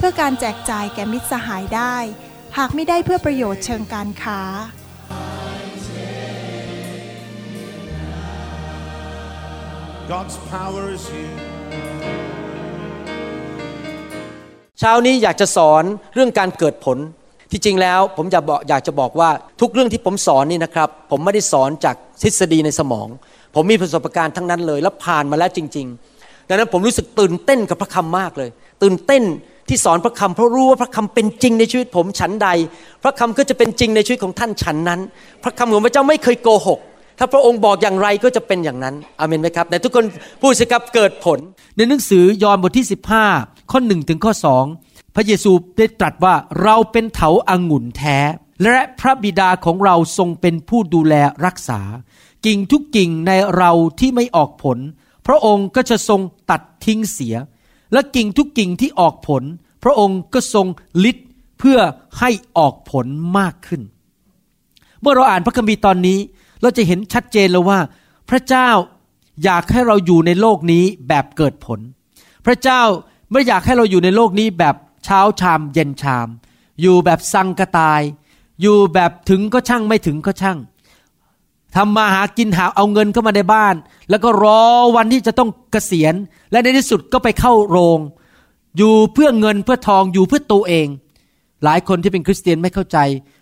พื่อการแจกจ่ายแก่มิตรสหายได้ หากไม่ได้เพื่อประโยชน์เชิงการค้า God's power is here. เช้านี้อยากจะสอนเรื่องการเกิดผล ที่จริงแล้วผมอยากบอกอยากจะบอกว่าทุกเรื่องที่ผมสอนนี่นะครับ ผมไม่ได้สอนจากทฤษฎีในสมอง ผมมีประสบการณ์ทั้งนั้นเลย และผ่านมาแล้วจริง ๆ ดังนั้นผมรู้สึกตื่นเต้นกับพระคำมากเลย ตื่นเต้น ที่สอนพระคำเพราะรู้ว่าพระคำเป็นจริงในชีวิตผมฉันใด พระคำก็จะเป็นจริงในชีวิตของท่านฉันนั้น พระคำของพระเจ้าไม่เคยโกหก ถ้าพระองค์บอกอย่างไรก็จะเป็นอย่างนั้นอเมนไหมครับแต่ทุกคนพูดสิครับเกิดผล ในหนังสือยอห์นบทที่ 15 ข้อ1ถึงข้อ2พระเยซูได้ตรัสว่าเราเป็นเถาอางุ่นแท้ และพระบิดาของเราทรงเป็นผู้ดูแลรักษา กิ่งทุกกิ่งในเราที่ไม่ออกผล พระองค์ก็จะทรงตัดทิ้งเสีย และกิ่งทุกกิ่งที่ออกผล พระองค์ก็ทรงลิดเพื่อให้ออกผลมากขึ้น เมื่อเราอ่านพระคัมภีร์ตอนนี้ เราจะเห็นชัดเจนแล้วว่า พระเจ้าอยากให้เราอยู่ในโลกนี้แบบเกิดผล พระเจ้าไม่อยากให้เราอยู่ในโลกนี้แบบเช้าชามเย็นชาม อยู่แบบสังกตาย อยู่แบบถึงก็ช่างไม่ถึงก็ช่าง ทำมาหากินหาเอาเงินเข้ามาในบ้าน แล้วก็รอวันที่จะต้องเกษียณ และในที่สุดก็ไปเข้าโรง อยู่เพื่อเงินเพื่อทองอยู่เพื่อตัวเอง หลายคนที่เป็นคริสเตียนไม่เข้าใจ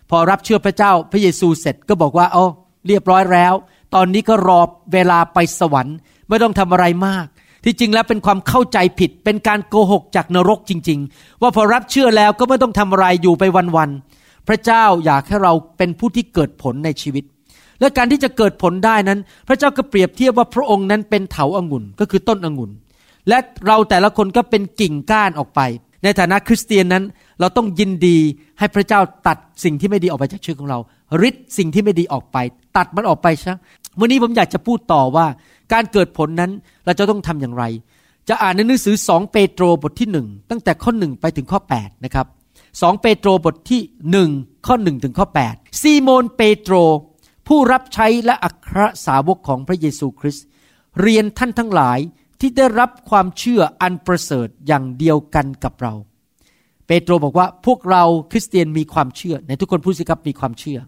พอรับเชื่อพระเจ้าพระเยซูเสร็จก็บอกว่าอ๋อเรียบร้อยแล้ว ตอนนี้ก็รอเวลาไปสวรรค์ ไม่ต้องทำอะไรมาก ที่จริงแล้วเป็นความเข้าใจผิด เป็นการโกหกจากนรกจริง ๆ ว่าพอรับเชื่อแล้วก็ไม่ต้องทำอะไรอยู่ไปวันๆพระเจ้าอยากให้เราเป็นผู้ที่เกิดผลในชีวิต และการที่จะเกิดผลได้นั้น พระเจ้าก็เปรียบเทียบว่าพระองค์นั้นเป็นเถาอางุ่นก็คือต้นองุ่น และเราแต่ละคนก็เป็นกิ่งก้านออกไป ในฐานะคริสเตียนนั้น เราต้องยินดีให้พระเจ้าตัดสิ่งที่ไม่ดีออกไปจากชีวิตของเราริดสิ่งที่ไม่ดีออกไป ตัดมันออกไปซะวันนี้ผมอยากจะพูดต่อว่า การเกิดผลนั้นเราจะต้องทำอย่างไร จะอ่านในหนังสือสองเปโตรบทที่หนึ่งตั้งแต่ข้อหนึ่งไปถึงข้อ 8 นะครับสองเปโตรบทที่หนึ่งข้อหนึ่งถึงข้อ 8 ซีโมนเปโตร ผู้รับใช้และอัครสาวกของพระเยซูคริสต์เรียนท่านทั้งหลายที่ได้รับความเชื่ออันประเสริฐอย่างเดียวกันกับเรา เปโตรบอกว่าพวกเราคริสเตียนมีความเชื่อในทุกคนพูดสิครับมีความเชื่อ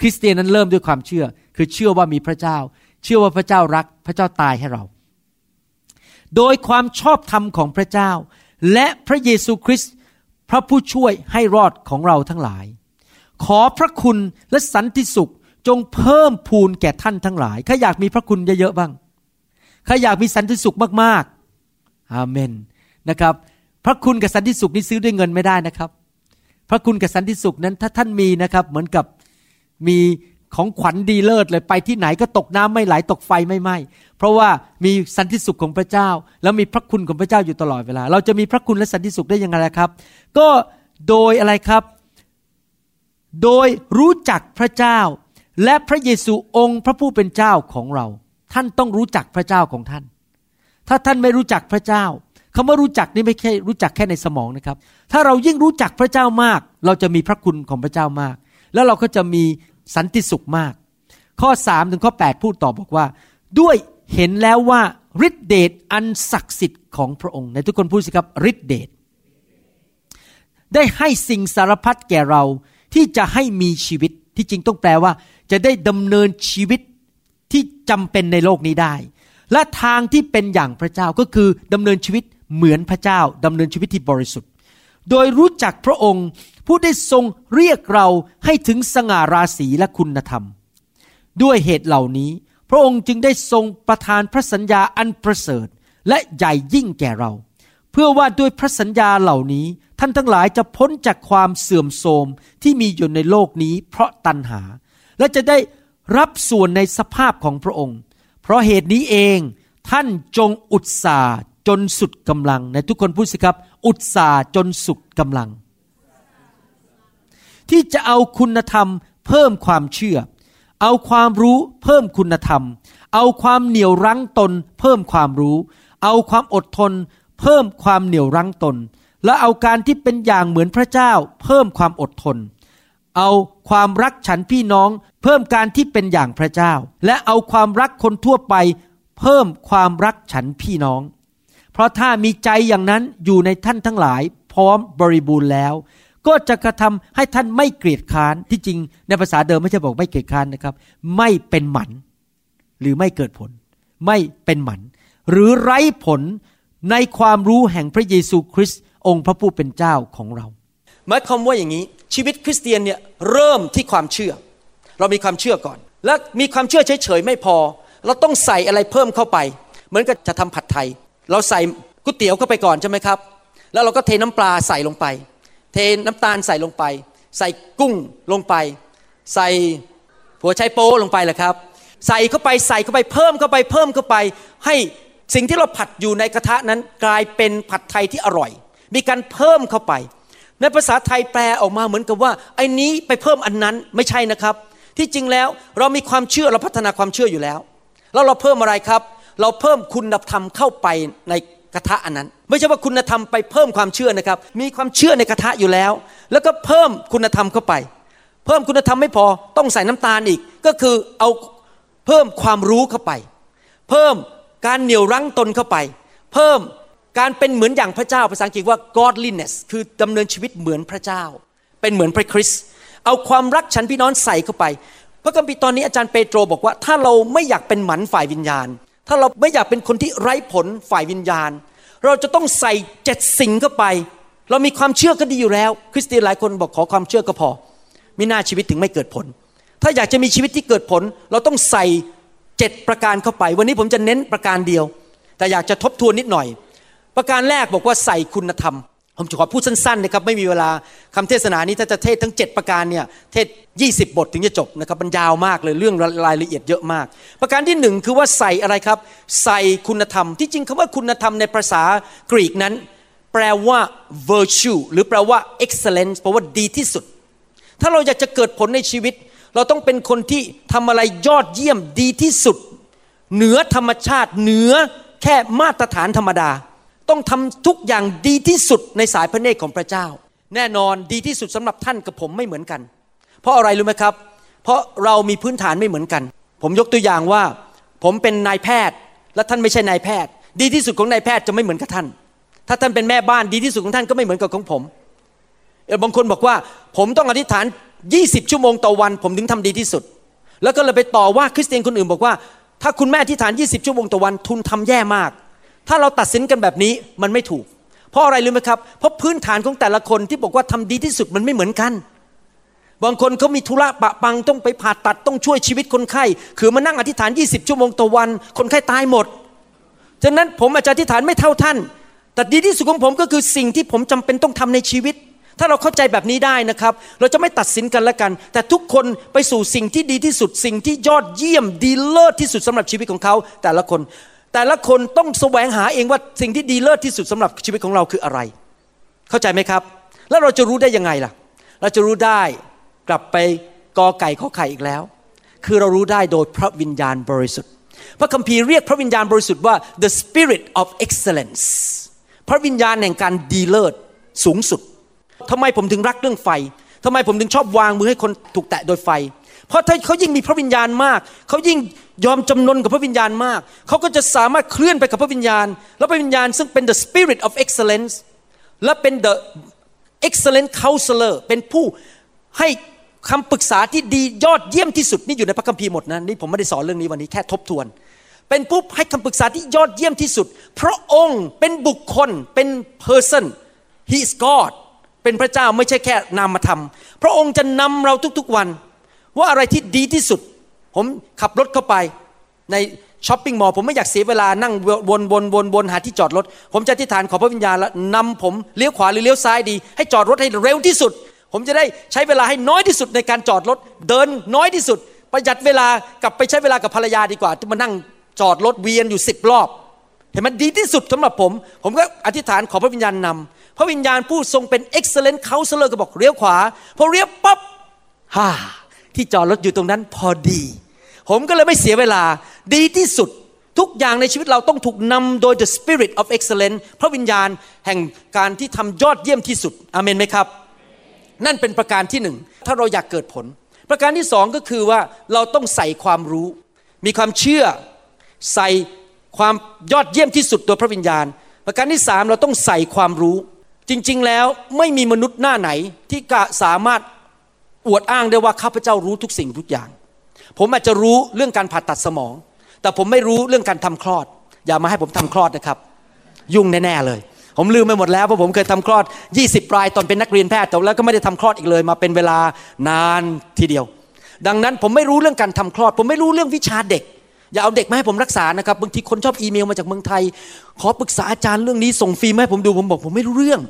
คริสเตียนนั้นเริ่มด้วยความเชื่อ คือเชื่อว่ามีพระเจ้า เชื่อว่าพระเจ้ารักพระเจ้าตายให้เรา โดยความชอบธรรมของพระเจ้า และพระเยซูคริสต์พระผู้ช่วยให้รอดของเราทั้งหลาย ขอพระคุณและสันติสุข จงเพิ่มพูนแก่ท่านทั้งหลายข้าอยากมีพระคุณเยอะๆบ้างข้าอยากมีสันติสุขมากๆอาเมนนะครับ พระคุณกับสันติสุขนี้ซื้อด้วยเงินไม่ได้นะครับ พระคุณกับสันติสุขนั้นถ้าท่านมีนะครับเหมือนกับมีของขวัญดีเลิศเลยไปที่ไหนก็ตกน้ำไม่ไหลตกไฟไม่ไหม้เพราะว่ามีสันติสุขของพระเจ้า แล้วมีพระคุณของพระเจ้าอยู่ตลอดเวลา เราจะมีพระคุณและสันติสุขได้ยังไงล่ะครับ ก็โดยอะไรครับ โดยรู้จักพระเจ้า และพระเยซูองค์พระผู้เป็นเจ้าของเรา ท่านต้องรู้จักพระเจ้าของท่าน ถ้าท่านไม่รู้จักพระเจ้าคำว่ารู้จักนี่ไม่แค่รู้จักแค่ในสมองนะครับ ถ้าเรายิ่งรู้จักพระเจ้ามาก เราจะมีพระคุณของพระเจ้ามาก แล้วเราก็จะมีสันติสุขมาก ข้อ3ถึงข้อ 8 พูดต่อบอกว่า ด้วยเห็นแล้วว่าฤทธิเดชอันศักดิ์สิทธิ์ของพระองค์ ในทุกคนพูดสิครับฤทธิเดชได้ให้สิ่งสารพัดแก่เราที่จะให้มีชีวิตที่จริงต้องแปลว่า จะได้ดำเนินชีวิตที่จำเป็นในโลกนี้ได้ และทางที่เป็นอย่างพระเจ้าก็คือดำเนินชีวิตเหมือนพระเจ้าดำเนินชีวิตที่บริสุทธิ์ โดยรู้จักพระองค์ผู้ได้ทรงเรียกเราให้ถึงสง่าราศีและคุณธรรม ด้วยเหตุเหล่านี้ พระองค์จึงได้ทรงประทานพระสัญญาอันประเสริฐและใหญ่ยิ่งแก่เรา เพื่อว่าด้วยพระสัญญาเหล่านี้ท่านทั้งหลายจะพ้นจากความเสื่อมโทรมที่มีอยู่ในโลกนี้เพราะตัณหา และจะได้รับส่วนในสภาพของพระองค์ เพราะเหตุนี้เองท่านจงอุตสาห์จนสุดกำลังในทุกคนพูดสิครับ อุตสาห์จนสุดกำลัง ที่จะเอาคุณธรรมเพิ่มความเชื่อ เอาความรู้เพิ่มคุณธรรม เอาความเหนี่ยวรั้งตน เพิ่มความรู้ เอาความอดทน เพิ่มความเหนี่ยวรั้งตน และเอาการที่เป็นอย่างเหมือนพระเจ้า เพิ่มความอดทนเเอาความรักฉันพี่น้อง เพิ่มการที่เป็นอย่างพระเจ้า และเอาความรักคนทั่วไป เพิ่มความรักฉันพี่น้อง เพราะถ้ามีใจอย่างนั้นอยู่ในท่านทั้งหลาย พร้อมบริบูรณ์แล้ว ก็จะกระทำให้ท่านไม่เกลียดค้านที่จริง ในภาษาเดิมไม่ใช่บอกไม่เกลียดค้านนะครับ ไม่เป็นหมัน หรือไม่เกิดผล ไม่เป็นหมัน หรือไร้ผลในความรู้แห่งพระเยซูคริสต์องค์พระผู้เป็นเจ้าของเราหมายความว่าอย่างนี้ ชีวิตคริสเตียนเนี่ยเริ่มที่ความเชื่อ เรามีความเชื่อก่อน และมีความเชื่อเฉยๆไม่พอ เราต้องใส่อะไรเพิ่มเข้าไป เหมือนกับจะทำผัดไทย เราใส่ก๋วยเตี๋ยวเข้าไปก่อนใช่ไหมครับ แล้วเราก็เทน้ำปลาใส่ลงไป เทน้ำตาลใส่ลงไป ใส่กุ้งลงไป ใส่หัวไชโป๊ลงไปแหละครับ ใส่เข้าไปใส่เข้าไปเพิ่มเข้าไปเพิ่มเข้าไป ให้สิ่งที่เราผัดอยู่ในกระทะนั้นกลายเป็นผัดไทยที่อร่อย มีการเพิ่มเข้าไป ในภาษาไทยแปลออกมาเหมือนกับว่าไอ้นี้ไปเพิ่มอันนั้นไม่ใช่นะครับ ที่จริงแล้วเรามีความเชื่อเราพัฒนาความเชื่ออยู่แล้ว แล้วเราเพิ่มอะไรครับ เราเพิ่มคุณธรรมเข้าไปในกระทะอันนั้น ไม่ใช่ว่าคุณธรรมไปเพิ่มความเชื่อนะครับ มีความเชื่อในกระทะอยู่แล้ว แล้วก็เพิ่มคุณธรรมเข้าไป เพิ่มคุณธรรมไม่พอต้องใส่น้ำตาลอีก ก็คือเอาเพิ่มความรู้เข้าไป เพิ่มการเหนี่ยวรั้งตนเข้าไป เพิ่ม การเป็นเหมือนอย่างพระเจ้าภาษาอังกฤษว่า godliness คือดำเนินชีวิตเหมือนพระเจ้า เป็นเหมือนพระคริสต์เอาความรักฉันพี่น้องใส่เข้าไป พระคัมภีร์ตอนนี้อาจารย์เปโตรบอกว่า ถ้าเราไม่อยากเป็นหมันฝ่ายวิญญาณ ถ้าเราไม่อยากเป็นคนที่ไร้ผลฝ่ายวิญญาณ เราจะต้องใส่เจ็ดสิ่งเข้าไป เรามีความเชื่อก็ดีอยู่แล้ว คริสเตียนหลายคนบอกขอความเชื่อก็พอมิน่าชีวิตถึงไม่เกิดผล ถ้าอยากจะมีชีวิตที่เกิดผล เราต้องใส่เจ็ดประการเข้าไป วันนี้ผมจะเน้นประการเดียว แต่อยากจะทบทวนนิดหน่อย ประการแรกบอกว่าใส่คุณธรรม ผมจะขอพูดสั้นๆนะครับไม่มีเวลาคำเทศนานี้ถ้าจะเทศทั้ง 7 ประการเนี่ยเทศ 20 บทถึงจะจบนะครับมันยาวมากเลยเรื่องรายละเอียดเยอะมาก ประการที่หนึ่งคือว่าใส่อะไรครับ ใส่คุณธรรม ที่จริงคำว่าคุณธรรมในภาษากรีกนั้น แปลว่า virtue หรือแปลว่า excellence แปลว่าดีที่สุด ถ้าเราอยากจะเกิดผลในชีวิต เราต้องเป็นคนที่ทำอะไรยอดเยี่ยมดีที่สุด เหนือธรรมชาติเหนือแค่มาตรฐานธรรมดา ต้องทำทุกอย่างดีที่สุดในสายพระเนตรของพระเจ้า แน่นอนดีที่สุดสำหรับท่านกับผมไม่เหมือนกัน เพราะอะไรรู้ไหมครับ เพราะเรามีพื้นฐานไม่เหมือนกัน ผมยกตัวอย่างว่า ผมเป็นนายแพทย์ และท่านไม่ใช่นายแพทย์ ดีที่สุดของนายแพทย์จะไม่เหมือนกับท่าน ถ้าท่านเป็นแม่บ้านดีที่สุดของท่านก็ไม่เหมือนกับของผมเออบางคนบอกว่าผมต้องอธิษฐาน 20 ชั่วโมงต่อวัน ผมถึงทำดีที่สุด แล้วก็เลยไปต่อว่าคริสเตียนคนอื่นบอกว่า ถ้าคุณแม่อธิษฐาน 20 ชั่วโมงต่อวัน ทุนทำแย่มาก ถ้าเราตัดสินกันแบบนี้มันไม่ถูก เพราะอะไรรู้ไหมครับ เพราะพื้นฐานของแต่ละคนที่บอกว่าทำดีที่สุดมันไม่เหมือนกัน บางคนเขามีธุระปะปังต้องไปผ่าตัดต้องช่วยชีวิตคนไข้ คือมานั่งอธิษฐาน 20 ชั่วโมงต่อวัน คนไข้ตายหมดฉะนั้นผมอาจจะอธิษฐานไม่เท่าท่าน แต่ดีที่สุดของผมก็คือสิ่งที่ผมจำเป็นต้องทำในชีวิต ถ้าเราเข้าใจแบบนี้ได้นะครับ เราจะไม่ตัดสินกันและกัน แต่ทุกคนไปสู่สิ่งที่ดีที่สุด สิ่งที่ยอดเยี่ยมดีเลิศที่สุดสำหรับชีวิตของเขา แต่ละคน แต่ละคนต้องแสวงหาเองว่าสิ่งที่ดีเลิศที่สุดสำหรับชีวิตของเราคืออะไร เข้าใจไหมครับ แล้วเราจะรู้ได้ยังไงล่ะ เราจะรู้ได้กลับไปกอไก่ข้อไข่อีกแล้ว คือเรารู้ได้โดยพระวิญญาณบริสุทธิ์ พระคัมภีร์เรียกพระวิญญาณบริสุทธิ์ว่า the spirit of excellence พระวิญญาณแห่งการดีเลิศสูงสุดทำไมผมถึงรักเรื่องไฟทำไมผมถึงชอบวางมือให้คนถูกแตะโดยไฟ เพราะถ้าเขายิ่งมีพระวิญญาณมาก เขายิ่ง ยอมจำนนกับพระวิญญาณมาก เขาก็จะสามารถเคลื่อนไปกับพระวิญญาณ แล้วพระวิญญาณซึ่งเป็น the spirit of excellence และเป็น the excellent counselor เป็นผู้ให้คำปรึกษาที่ดียอดเยี่ยมที่สุดนี่อยู่ในพระคัมภีร์หมดนะนี่ผมไม่ได้สอนเรื่องนี้วันนี้แค่ทบทวน เป็นผู้ให้คำปรึกษาที่ยอดเยี่ยมที่สุด พระองค์เป็นบุคคลเป็น person he is God เป็นพระเจ้าไม่ใช่แค่นามธรรม พระองค์จะนำเราทุกๆวัน ว่าอะไรที่ดีที่สุด ผมขับรถเข้าไปในช้อปปิ้งมอลล์ผมไม่อยากเสียเวลานั่งวนวนวนวนหาที่จอดรถ ผมจะอธิษฐานขอพระวิญญาณแล้วนำผมเลี้ยวขวาหรือเลี้ยวซ้ายดี ให้จอดรถให้เร็วที่สุด ผมจะได้ใช้เวลาให้น้อยที่สุดในการจอดรถ เดินน้อยที่สุด ประหยัดเวลากลับไปใช้เวลากับภรรยาดีกว่า ที่มานั่งจอดรถเวียนอยู่สิบรอบ เห็นมันดีที่สุดสำหรับผม ผมก็อธิษฐานขอพระวิญญาณนำพระวิญญาณผู้ทรงเป็น excellent counselor ก็บอกเลี้ยวขวาพอเลี้ยวปั๊บฮ่าที่จอดรถอยู่ตรงนั้นพอดี ผมก็เลยไม่เสียเวลาดีที่สุดทุกอย่างในชีวิตเราต้องถูกนำโดย the spirit of excellence พระวิญญาณแห่งการที่ทำยอดเยี่ยมที่สุดอเมนไหมครับ นั่นเป็นประการที่หนึ่ง ถ้าเราอยากเกิดผล ประการที่สองก็คือว่าเราต้องใส่ความรู้ มีความเชื่อ ใส่ความยอดเยี่ยมที่สุดโดยพระวิญญาณ ประการที่สามเราต้องใส่ความรู้ จริงๆแล้วไม่มีมนุษย์หน้าไหนที่สามารถอวดอ้างได้ว่าข้าพเจ้ารู้ทุกสิ่งทุกอย่าง ผมอาจจะรู้เรื่องการผ่าตัดสมอง แต่ผมไม่รู้เรื่องการทำคลอด อย่ามาให้ผมทำคลอดนะครับ ยุ่งแน่ๆเลย ผมลืมไปหมดแล้วเพราะผมเคยทำคลอด 20 รายตอนเป็นนักเรียนแพทย์แต่แล้วก็ไม่ได้ทำคลอดอีกเลย มาเป็นเวลานานทีเดียว ดังนั้นผมไม่รู้เรื่องการทำคลอด ผมไม่รู้เรื่องวิชาเด็กอย่าเอาเด็กมาให้ผมรักษานะครับบางทีคนชอบอีเมลมาจากเมืองไทย ขอปรึกษาอาจารย์เรื่องนี้ส่งฟิล์มให้ผมดูผมบอกผมไม่รู้เรื่อง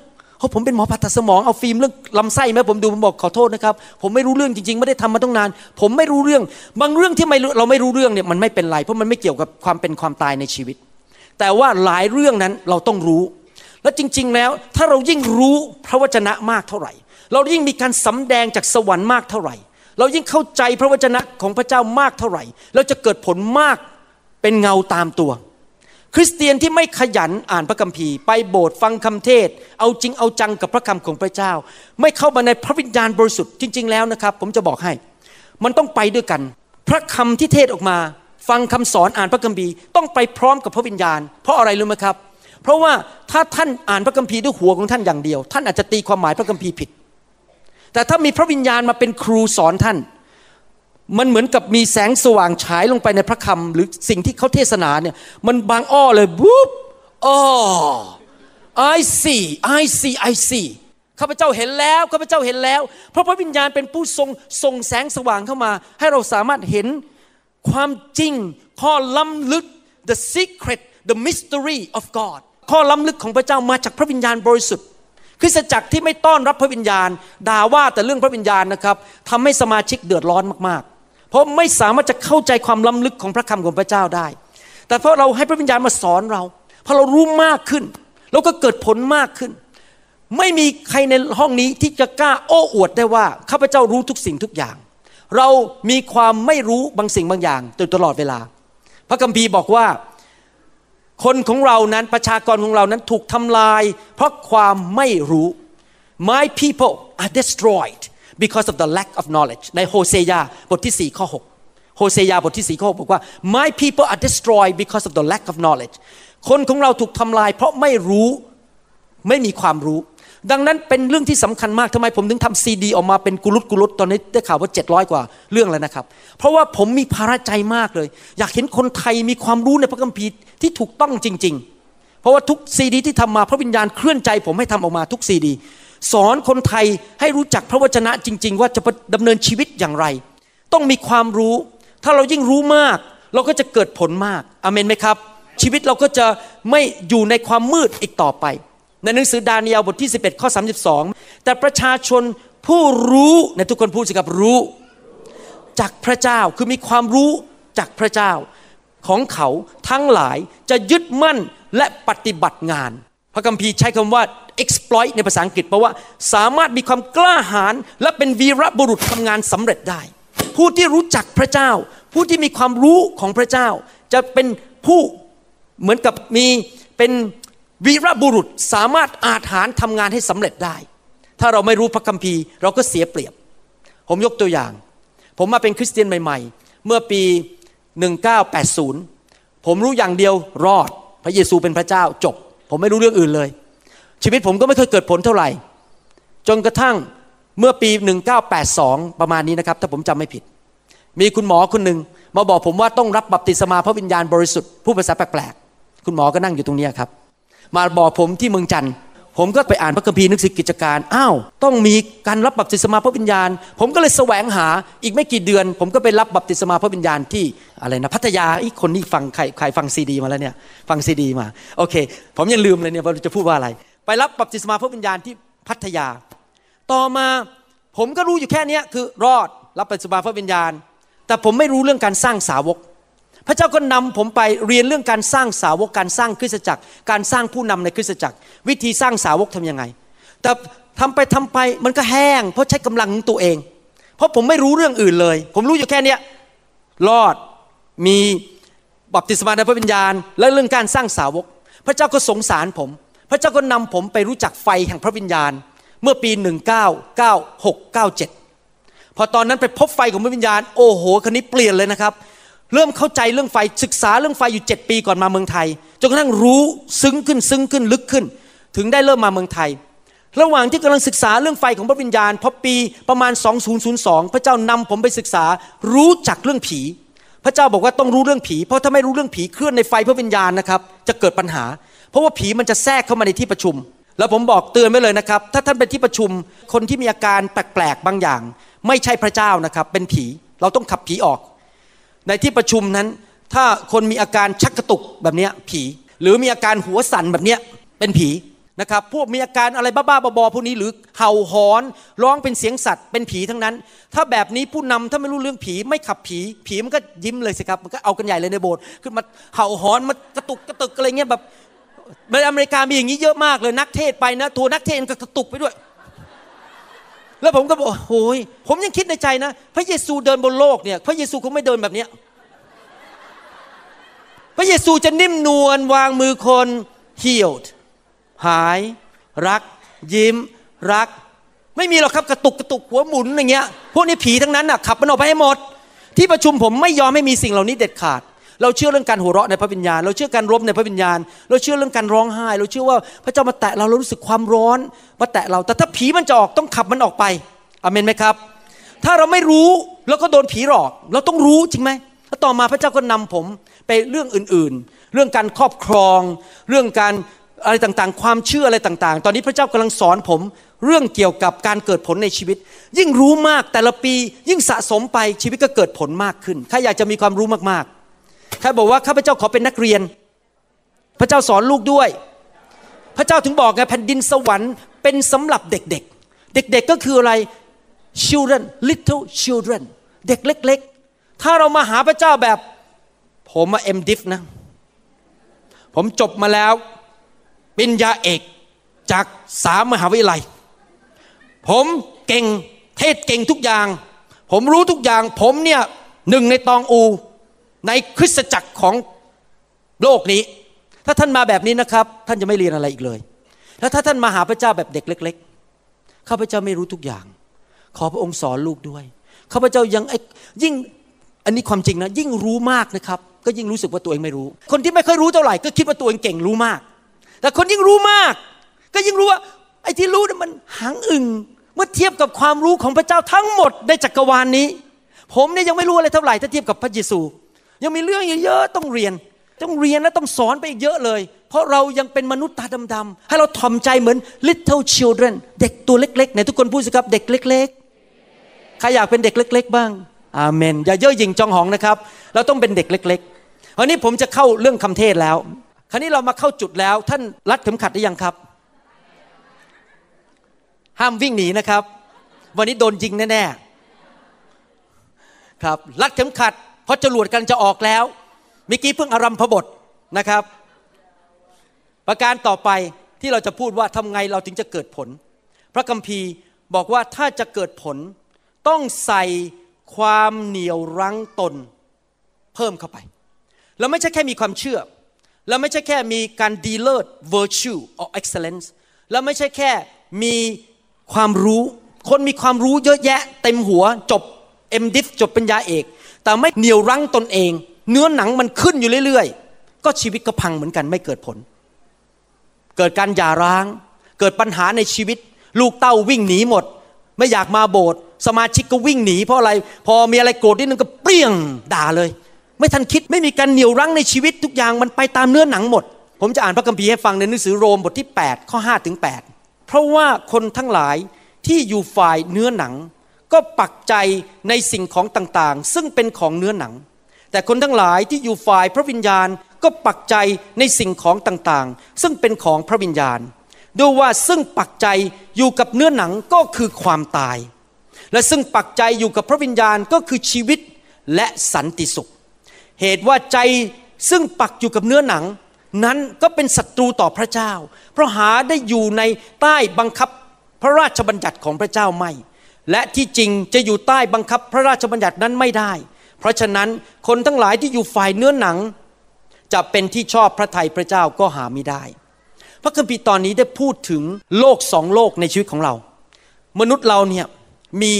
ราะผมเป็นหมอผ่าตัดสมองเอาฟิล์มเรื่องลำไส้มาให้ผมดูผมบอกขอโทษนะครับ ผมไม่รู้เรื่องจริง ๆ ไม่ได้ทำมาตั้งนาน ผมไม่รู้เรื่อง บางเรื่องที่ไม่เราไม่รู้เรื่องเนี่ยมันไม่เป็นไรเพราะมันไม่เกี่ยวกับความเป็นความตายในชีวิต แต่ว่าหลายเรื่องนั้นเราต้องรู้ และจริง ๆ แล้วถ้าเรายิ่งรู้พระวจนะมากเท่าไหร่ เรายิ่งมีการสำแดงจากสวรรค์มากเท่าไหร่ เรายิ่งเข้าใจพระวจนะของพระเจ้ามากเท่าไหร่ เราจะเกิดผลมากเป็นเงาตามตัว คริสเตียนที่ไม่ขยันอ่านพระคัมภีร์ ไปโบสถ์ฟังคำเทศ เอาจริงเอาจังกับพระคำของพระเจ้า ไม่เข้ามาในพระวิญญาณบริสุทธิ์จริง ๆ แล้วนะครับ ผมจะบอกให้ มันต้องไปด้วยกัน พระคำที่เทศออกมา ฟังคำสอนอ่านพระคัมภีร์ต้องไปพร้อมกับพระวิญญาณ เพราะอะไรรู้ไหมครับ เพราะว่าถ้าท่านอ่านพระคัมภีร์ด้วยหัวของท่านอย่างเดียว ท่านอาจจะตีความหมายพระคัมภีร์ผิด แต่ถ้ามีพระวิญญาณมาเป็นครูสอนท่าน มันเหมือนกับมีแสงสว่างฉายลงไปในพระคำหรือสิ่งที่เขาเทศนาเนี่ย มันบางอ้อเลยบุ๊บอ๋อ I see I see I see ข้าพเจ้าเห็นแล้วข้าพเจ้าเห็นแล้ว เพราะพระวิญญาณเป็นผู้ทรงส่งแสงสว่างเข้ามา ให้เราสามารถเห็นความจริง ข้อล้ำลึก the secret the mystery of God ข้อล้ำลึกของพระเจ้ามาจากพระวิญญาณบริสุทธิ์คริสตจักรที่ไม่ต้อนรับพระวิญญาณด่าว่าแต่เรื่องพระวิญญาณนะครับทำให้สมาชิกเดือดร้อนมากๆ เพราะไม่สามารถจะเข้าใจความล้ำลึกของพระคำของพระเจ้าได้ แต่เพราะเราให้พระวิญญาณมาสอนเราพอเรารู้มากขึ้นเราก็เกิดผลมากขึ้น ไม่มีใครในห้องนี้ที่จะกล้าโอ้อวดได้ว่าข้าพเจ้ารู้ทุกสิ่งทุกอย่าง เรามีความไม่รู้บางสิ่งบางอย่างตลอดเวลา พระคัมภีร์บอกว่าคนของเรานั้นประชากรของเรานั้นถูกทำลาย เพราะความไม่รู้ My people are destroyed because of the lack of knowledge ในโฮเซยาบทที่4ข้อ6โฮเซยาบทที่4ข้อ6บอกว่า My people are destroyed because of the lack of knowledge คนของเราถูกทำลายเพราะไม่รู้ไม่มีความรู้ ดังนั้นเป็นเรื่องที่สำคัญมากทำไมผมถึงทำซีดีออกมาเป็นกุลุตกุลุตตอนนี้ได้ข่าวว่า 700 กว่าเรื่องแล้วนะครับ เพราะว่าผมมีภาระใจมากเลย อยากเห็นคนไทยมีความรู้ในพระคัมภีร์ที่ถูกต้องจริง ๆ เพราะว่าทุกซีดีที่ทำมาพระวิญญาณเคลื่อนใจ ผมให้ทำออกมาทุกซีดี สอนคนไทยให้รู้จักพระวจนะจริง ๆ ว่าจะดำเนินชีวิตอย่างไร ต้องมีความรู้ ถ้าเรายิ่งรู้มาก เราก็จะเกิดผลมากอเมนไหมครับ ชีวิตเราก็จะไม่อยู่ในความมืดอีกต่อไป ในหนังสือดาเนียลบทที่ 11 ข้อ 32 แต่ประชาชนผู้รู้ในทุกคนพูดสิครับรู้ จากพระเจ้าคือมีความรู้จากพระเจ้าของเขาทั้งหลายจะยึดมั่นและปฏิบัติงาน พระคัมภีร์ใช้คำว่า exploit ในภาษาอังกฤษแปลว่า สามารถมีความกล้าหาญและเป็นวีรบุรุษทำงานสำเร็จได้ ผู้ที่รู้จักพระเจ้า ผู้ที่มีความรู้ของพระเจ้า จะเป็นผู้เหมือนกับมีเป็นวีรบุรุษสามารถอาถานทำงานให้สำเร็จได้ ถ้าเราไม่รู้พระคัมภีร์ เราก็เสียเปรียบ ผมยกตัวอย่าง ผมมาเป็นคริสเตียนใหม่ ๆ เมื่อปี 1980 ผมรู้อย่างเดียวรอด พระเยซูเป็นพระเจ้าจบ ผมไม่รู้เรื่องอื่นเลย ชีวิตผมก็ไม่เคยเกิดผลเท่าไหร่ จนกระทั่งเมื่อปี 1982 ประมาณนี้นะครับ ถ้าผมจำไม่ผิด มีคุณหมอคนหนึ่งมาบอกผมว่าต้องรับบัพติศมาพระวิญญาณบริสุทธิ์ผู้ภาษาแปลกๆ คุณหมอก็นั่งอยู่ตรงนี้ครับ มาบอกผมที่เมืองจันทร์ ผมก็ไปอ่านพระคัมภีร์หนังสือกิจการ อ้าว ต้องมีการรับบัพติศมาพระวิญญาณ ผมก็เลยแสวงหาอีกไม่กี่เดือน ผมก็ไปรับบัพติศมาพระวิญญาณที่อะไรนะพัทยาอีกคนนี้ฟังใครใครฟังซีดีมาแล้วเนี่ย ฟังซีดีมา โอเค ผมยังลืมเลยเนี่ยว่าจะพูดว่าอะไร ไปรับบัพติศมาพระวิญญาณที่พัทยา ต่อมาผมก็รู้อยู่แค่นี้คือรอดรับบัพติศมาพระวิญญาณ แต่ผมไม่รู้เรื่องการสร้างสาวก พระเจ้าก็นำผมไปเรียนเรื่องการสร้างสาวกการสร้างคริสตจักร การสร้างผู้นำในคริสตจักร วิธีสร้างสาวกทํำยังไง แต่ทำไปทำไปมันก็แห้ง เพราะใช้กำลังของตัวเอง เพราะผมไม่รู้เรื่องอื่นเลย ผมรู้อยู่แค่เนี้ยรอดมีบัพติศมาในพระวิญญาณ และเรื่องการสร้างสาวก พระเจ้าก็สงสารผม พระเจ้าก็นำผมไปรู้จักไฟแห่งพระวิญญาณ เมื่อปี 1996-97พอตอนนั้นไปพบไฟของพระวิญญาณ โอ้โห คันนี้เปลี่ยนเลยนะครับ เริ่มเข้าใจเรื่องไฟศึกษาเรื่องไฟอยู่ 7 ปีก่อนมาเมืองไทยจนกระทั่งรู้ซึ้งขึ้นซึ้งขึ้นลึกขึ้น ถึงได้เริ่มมาเมืองไทย ระหว่างที่กำลังศึกษาเรื่องไฟของพระวิญญาณพอปีประมาณ 2002 พระเจ้านำผมไปศึกษารู้จักเรื่องผี พระเจ้าบอกว่าต้องรู้เรื่องผี เพราะถ้าไม่รู้เรื่องผีเคลื่อนในไฟพระวิญญาณนะครับจะเกิดปัญหา เพราะว่าผีมันจะแทรกเข้ามาในที่ประชุม แล้วผมบอกเตือนไว้เลยนะครับ ถ้าท่านเป็นที่ประชุมคนที่มีอาการแปลกๆบางอย่าง ไม่ใช่พระเจ้านะครับเป็นผีเราต้องขับผีออก ในที่ประชุมนั้น ถ้าคนมีอาการชักกระตุกแบบนี้ผี หรือมีอาการหัวสั่นแบบนี้เป็นผีนะครับพวกมีอาการอะไรบ้าๆบอๆพวกนี้หรือเห่าหอนร้องเป็นเสียงสัตว์เป็นผีทั้งนั้น ถ้าแบบนี้ผู้นำถ้าไม่รู้เรื่องผีไม่ขับผี ผีมันก็ยิ้มเลยสิครับมันก็เอากันใหญ่เลยในโบสถ์ขึ้นมาเห่าหอนมากระตุกกระตุกอะไรเงี้ยแบบในอเมริกามีอย่างนี้เยอะมากเลยนักเทศไปนะตัวนักเทศก็กระตุกไปด้วย แล้วผมก็บอกโอ้ยผมยังคิดในใจนะ พระเยซูเดินบนโลกเนี่ย พระเยซูคงไม่เดินแบบเนี้ยพระเยซูจะนิ่มนวลวางมือคน healed หาย รัก ยิ้ม รัก ไม่มีหรอกครับกระตุกกระตุกหัวหมุนอย่างเงี้ยพวกนี้ผีทั้งนั้นอะขับมันออกไปให้หมด ที่ประชุมผมไม่ยอมให้มีสิ่งเหล่านี้เด็ดขาด เราเชื่อเรื่องการหัวเราะในพระวิญญาณ เราเชื่อการรบในพระวิญญาณ เราเชื่อเรื่องการร้องไห้ เราเชื่อว่าพระเจ้ามาแตะเราเรารู้สึกความร้อนมาแตะเรา แต่ถ้าผีมันจะออกต้องขับมันออกไปอเมนไหมครับ ถ้าเราไม่รู้เราก็โดนผีหลอก เราต้องรู้จริงไหมแล้วต่อมาพระเจ้าก็นำผมไปเรื่องอื่นๆ เรื่องการครอบครอง เรื่องการอะไรต่างๆ ความเชื่ออะไรต่างๆ ตอนนี้พระเจ้ากำลังสอนผมเรื่องเกี่ยวกับการเกิดผลในชีวิต ยิ่งรู้มากแต่ละปียิ่งสะสมไปชีวิตก็เกิดผลมากขึ้นใครอยากจะมีความรู้มากๆ ครบอกว่าข้าพเจ้าขอเป็นนักเรียน พระเจ้าสอนลูกด้วย พระเจ้าถึงบอกไงแผ่นดินสวรรค์เป็นสำหรับเด็กๆ เด็กๆก็คืออะไร children little children เด็กเล็ก ๆ ถ้าเรามาหาพระเจ้าแบบ ผมมาเอ็มดิฟนะ ผมจบมาแล้วปริญญาเอกจากสามมหาวิทยาลัย ผมเก่งเทศเก่งทุกอย่าง ผมรู้ทุกอย่าง ผมเนี่ยหนึ่งในตองอู ในคริสตจักรของโลกนี้ ถ้าท่านมาแบบนี้นะครับ ท่านจะไม่เรียนอะไรอีกเลย แล้วถ้าท่านมาหาพระเจ้าแบบเด็กเล็ก ๆ ข้าพเจ้าไม่รู้ทุกอย่าง ขอพระองค์สอนลูกด้วยข้าพเจ้ายังยิ่งอันนี้ความจริงนะยิ่งรู้มากนะครับ ก็ยิ่งรู้สึกว่าตัวเองไม่รู้ คนที่ไม่ค่อยรู้เท่าไหร่ก็คิดว่าตัวเองเก่งรู้มาก แต่คนยิ่งรู้มาก ก็ยิ่งรู้ว่าไอ้ที่รู้นั้นมันหางอึงเมื่อเทียบกับความรู้ของพระเจ้าทั้งหมดในจักรวาลนนี้ ผมเนี่ยยังไม่รู้อะไรเท่าไหร่ถ้าเทียบกับพระเยซู ยังมีเรื่องเยอะๆต้องเรียน ต้องเรียนและต้องสอนไปอีกเยอะเลย เพราะเรายังเป็นมนุษย์ตาดำๆให้เราถ่อมใจเหมือน little children เด็กตัวเล็กๆไหนทุกคนพูดสิครับเด็กเล็ก ๆ ใครอยากเป็นเด็กเล็ก ๆ บ้างอาเมน อย่าเย่อหยิ่งจองหองนะครับ เราต้องเป็นเด็กเล็กๆวันนี้ผมจะเข้าเรื่องคำเทศแล้ว คราวนี้เรามาเข้าจุดแล้ว ท่านรัดเข็มขัดได้ยังครับ ห้ามวิ่งหนีนะครับ วันนี้โดนยิงแน่ๆครับรัดเข็มขัด เพราะจรวดกันจะออกแล้วเมื่อกี้เพิ่งอารัมพบทนะครับ ประการต่อไปที่เราจะพูดว่าทำไงเราถึงจะเกิดผล พระคัมภีร์บอกว่าถ้าจะเกิดผล ต้องใส่ความเหนียวรั้งตนเพิ่มเข้าไป เราไม่ใช่แค่มีความเชื่อแล้วไม่ใช่แค่มีการดีเลิศ virtue or excellence แล้วไม่ใช่แค่มีความรู้ คนมีความรู้เยอะแยะ เต็มหัวจบ MDiv จบปัญญาเอก แต่ไม่เหนียวรั้งตนเอง เนื้อหนังมันขึ้นอยู่เรื่อยๆ ก็ชีวิตก็พังเหมือนกันไม่เกิดผล เกิดการหย่าร้าง เกิดปัญหาในชีวิต ลูกเต้าวิ่งหนีหมด ไม่อยากมาโบสถ์สมาชิกก็วิ่งหนีเพราะอะไร พอมีอะไรโกรธนิดนึงก็เปรี้ยงด่าเลย ไม่ทันคิดไม่มีการเหนี่ยวรั้งในชีวิตทุกอย่างมันไปตามเนื้อหนังหมด ผมจะอ่านพระคัมภีร์ให้ฟังในหนังสือโรมบทที่8ข้อ5ถึง8เพราะว่าคนทั้งหลายที่อยู่ฝ่ายเนื้อหนัง ก็ปักใจในสิ่งของต่างๆ ซึ่งเป็นของเนื้อหนัง แต่คนทั้งหลายที่อยู่ฝ่ายพระวิญญาณก็ปักใจในสิ่งของต่างๆ ซึ่งเป็นของพระวิญญาณดูว่าซึ่งปักใจอยู่กับเนื้อหนังก็คือความตาย และซึ่งปักใจอยู่กับพระวิญญาณก็คือชีวิตและสันติสุข เหตุว่าใจซึ่งปักอยู่กับเนื้อหนัง นั้นก็เป็นศัตรูต่อพระเจ้า เพราะหาได้อยู่ในใต้บังคับพระราชบัญญัติของพระเจ้าไม่ และที่จริงจะอยู่ใต้บังคับพระราชบัญญัตินั้นไม่ได้ เพราะฉะนั้นคนทั้งหลายที่อยู่ฝ่ายเนื้อหนัง จะเป็นที่ชอบพระทัยพระเจ้าก็หาไม่ได้ พระคัมภีร์ตอนนี้ได้พูดถึงโลกสองโลกในชีวิตของเรา มนุษย์เราเนี่ยมี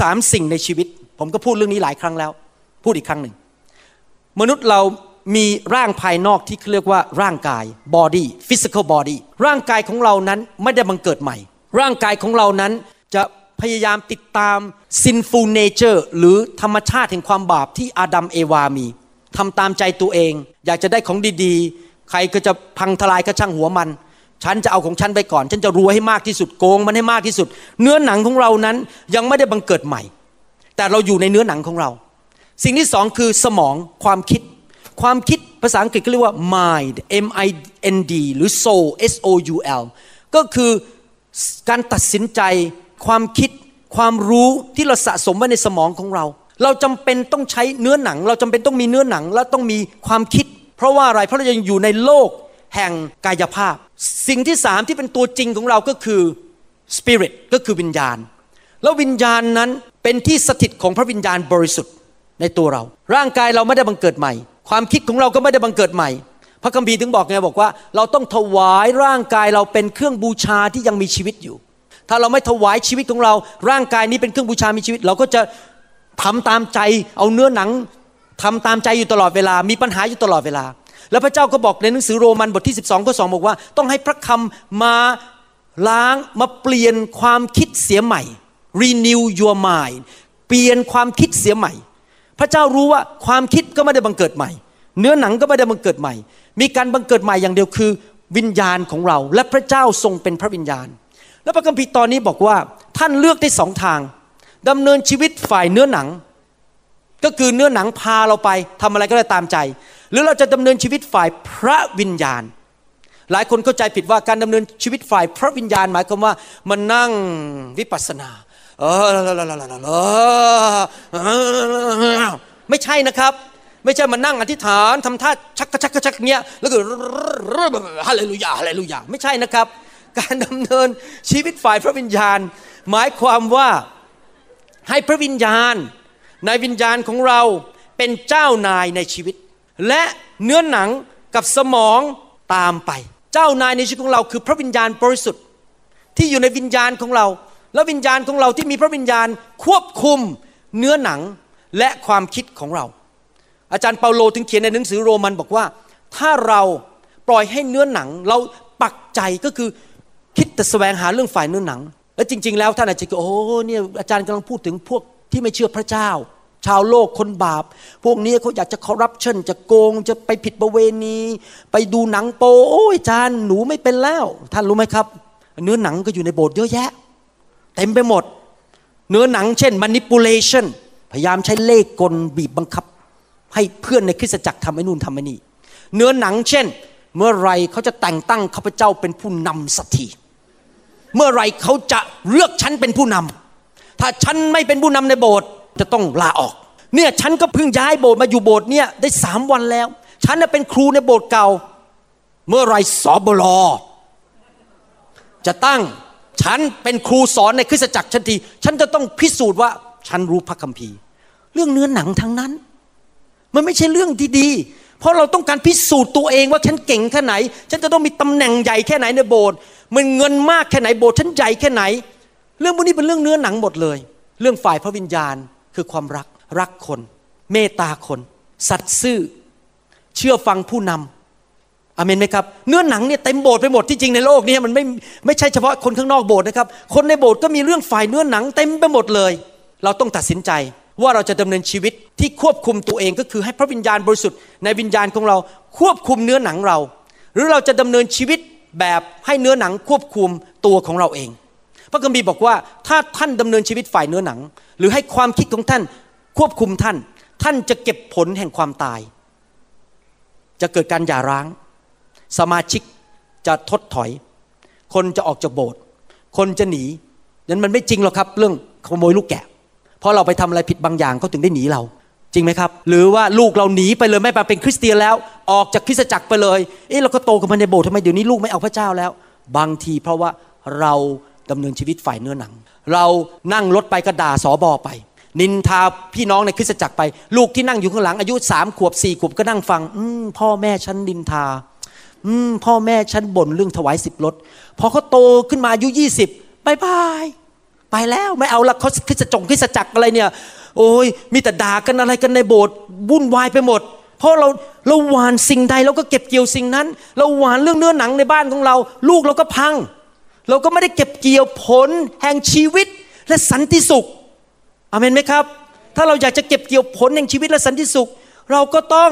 สามสิ่งในชีวิต ผมก็พูดเรื่องนี้หลายครั้งแล้ว พูดอีกครั้งหนึ่ง มนุษย์เรามีร่างภายนอกที่เรียกว่าร่างกาย body physical body ร่างกายของเรานั้นไม่ได้บังเกิดใหม่ ร่างกายของเรานั้นจะ พยายามติดตาม sinful nature หรือธรรมชาติแห่งความบาปที่อาดัมเอวามีทำตามใจตัวเอง อยากจะได้ของดีๆ ใครก็จะพังทลายก็ช่างหัวมัน ฉันจะเอาของฉันไปก่อน ฉันจะรวยให้มากที่สุดโกงมันให้มากที่สุด เนื้อหนังของเรานั้นยังไม่ได้บังเกิดใหม่ แต่เราอยู่ในเนื้อหนังของเรา สิ่งที่สองคือสมองความคิด ความคิดภาษาอังกฤษก็เรียกว่า mind m i n d หรือ soul s o u l ก็คือการตัดสินใจ ความคิดความรู้ที่เราสะสมไว้ในสมองของเรา เราจำเป็นต้องใช้เนื้อหนัง เราจำเป็นต้องมีเนื้อหนังและต้องมีความคิด เพราะว่าอะไรเพราะเรายังอยู่ในโลกแห่งกายภาพ สิ่งที่สามที่เป็นตัวจริงของเราก็คือ spirit ก็คือวิญญาณ แล้ววิญญาณนั้นเป็นที่สถิตของพระวิญญาณบริสุทธิ์ในตัวเรา ร่างกายเราไม่ได้บังเกิดใหม่ ความคิดของเราก็ไม่ได้บังเกิดใหม่ พระคัมภีร์ถึงบอกไงบอกว่า เราต้องถวายร่างกายเราเป็นเครื่องบูชาที่ยังมีชีวิตอยู่ ถ้าเราไม่ถวายชีวิตของเรา ร่างกายนี้เป็นเครื่องบูชามีชีวิต เราก็จะทำตามใจ เอาเนื้อหนังทำตามใจอยู่ตลอดเวลา มีปัญหาอยู่ตลอดเวลา แล้วพระเจ้าก็บอกในหนังสือโรมันบทที่ 12ข้อ2บอกว่า ต้องให้พระคำมาล้างมาเปลี่ยนความคิดเสียใหม่ renew your mind เปลี่ยนความคิดเสียใหม่ พระเจ้ารู้ว่าความคิดก็ไม่ได้บังเกิดใหม่ เนื้อหนังก็ไม่ได้บังเกิดใหม่ มีการบังเกิดใหม่อย่างเดียวคือ วิญญาณของเรา และพระเจ้าทรงเป็นพระวิญญาณ และพระคัมภีร์ตอนนี้บอกว่าท่านเลือกได้สองทางดำเนินชีวิตฝ่ายเนื้อหนัง ก็คือเนื้อหนังพาเราไปทำอะไรก็ได้ตามใจ หรือเราจะดำเนินชีวิตฝ่ายพระวิญญาณ หลายคนเข้าใจผิดว่าการดำเนินชีวิตฝ่ายพระวิญญาณ หมายความว่ามันนั่งวิปัสสนาเออไม่ใช่นะครับ ไม่ใช่มานั่งอธิษฐานทำท่าชักกระชักกระชักเงี้ยแล้วก็ฮาเลลูยาฮาเลลูยาไม่ใช่นะครับ การดำเนินชีวิตฝ่ายพระวิญญาณ หมายความว่าให้พระวิญญาณ ในวิญญาณของเราเป็นเจ้านายในชีวิต และเนื้อหนังกับสมองตามไป เจ้านายในชีวิตของเราคือพระวิญญาณบริสุทธิ์ที่อยู่ในวิญญาณของเรา และวิญญาณของเราที่มีพระวิญญาณควบคุมเนื้อหนังและความคิดของเรา อาจารย์เปาโลถึงเขียนในหนังสือโรมันบอกว่า ถ้าเราปล่อยให้เนื้อหนังเราปักใจก็คือ คิดแต่แสวงหาเรื่องฝ่ายเนื้อหนัง และจริง ๆ แล้วท่านอาจจะโอ้เนี่ยอาจารย์กำลังพูดถึงพวกที่ไม่เชื่อพระเจ้า ชาวโลกคนบาป พวกนี้เขาอยากจะคอร์รัปชันจะโกงจะไปผิดประเวณี ไปดูหนังโปโอ้ยอาจารย์หนูไม่เป็นแล้ว ท่านรู้ไหมครับ เนื้อหนังก็อยู่ในโบสถ์เยอะแยะเต็มไปหมด เนื้อหนังเช่น manipulation พยายามใช้เล่กลบีบบังคับ ให้เพื่อนในคริสตจักรทำไอ้นู่นทำไอ้นี่เนื้อหนังเช่น เมื่อไรเขาจะแต่งตั้งข้าพเจ้าเป็นผู้นำสักที เมื่อไรเขาจะเลือกฉันเป็นผู้นำถ้าฉันไม่เป็นผู้นำในโบสถ์จะต้องลาออก เนี่ยฉันก็เพิ่งย้ายโบสถ์มาอยู่โบสถ์เนี่ยได้สามวันแล้ว ฉันเป็นครูในโบสถ์เก่า เมื่อไรสอบลอจะตั้งฉันเป็นครูสอนในคริสตจักรฉันที ฉันจะต้องพิสูจน์ว่าฉันรู้พระคัมภีร์ เรื่องเนื้อหนังทั้งนั้น มันไม่ใช่เรื่องดีๆเพราะเราต้องการพิสูจน์ตัวเองว่าฉันเก่งแค่ไหน ฉันจะต้องมีตำแหน่งใหญ่แค่ไหนในโบสถ์ มันเงินมากแค่ไหนโบสถ์ฉันใหญ่แค่ไหน เรื่องพวกนี้เป็นเรื่องเนื้อหนังหมดเลย เรื่องฝ่ายพระวิญญาณคือความรักรักคน เมตตาคน สัตย์ซื่อ เชื่อฟังผู้นำอเมนไหมครับ เนื้อหนังเนี่ยเต็มโบสถ์ไปหมดที่จริงในโลกนี้มันไม่ไม่ใช่เฉพาะคนข้างนอกโบสถ์นะครับ คนในโบสถ์ก็มีเรื่องฝ่ายเนื้อหนังเต็มไปหมดเลย เราต้องตัดสินใจว่าเราจะดำเนินชีวิตที่ควบคุมตัวเองก็คือให้พระวิญญาณบริสุทธิ์ในวิญญาณของเราควบคุมเนื้อหนังเรา หรือเราจะดำเนินชีวิต แบบให้เนื้อหนังควบคุมตัวของเราเอง พระคัมภีร์บอกว่าถ้าท่านดำเนินชีวิตฝ่ายเนื้อหนัง หรือให้ความคิดของท่านควบคุมท่าน ท่านจะเก็บผลแห่งความตาย จะเกิดการหย่าร้าง สมาชิกจะทดถอย คนจะออกจากโบสถ์คนจะหนีนั้นมันไม่จริงหรอกครับ เรื่องขโมยลูกแกะ เพราะเราไปทำอะไรผิดบางอย่างเขาถึงได้หนีเรา จริงไหมครับ หรือว่าลูกเราหนีไปเลยไม่มาเป็นคริสเตียนแล้ว ออกจากคริสตจักรไปเลย เอ๊ะเราก็โตกันมาในโบสถ์ทำไมเดี๋ยวนี้ลูกไม่เอาพระเจ้าแล้ว บางทีเพราะว่าเราดำเนินชีวิตฝ่ายเนื้อหนัง เรานั่งรถไปก็ด่าสอบอไป นินทาพี่น้องในคริสตจักรไป ลูกที่นั่งอยู่ข้างหลังอายุสามขวบสี่ขวบก็นั่งฟัง อืพ่อแม่ฉันนินทา อืพ่อแม่ฉันบ่นเรื่องถวายสิบรถพอเขาโตขึ้นมาอายุยี่สิบบายบายไปแล้วไม่เอาละเขาคริสตจงคริสตจักรอะไรเนี่ย โอ้ยมีแต่ด่ากันอะไรกันในโบสถ์วุ่นวายไปหมด ราะเราเราหวานสิ่งใดเราก็เก็บเกี่ยวสิ่งนั้น เราหวานเรื่องเนื้อหนังในบ้านของเรา ลูกเราก็พัง เราก็ไม่ได้เก็บเกี่ยวผลแห่งชีวิตและสันติสุขอเมนไหมครับ ถ้าเราอยากจะเก็บเกี่ยวผลแห่งชีวิตและสันติสุข เราก็ต้อง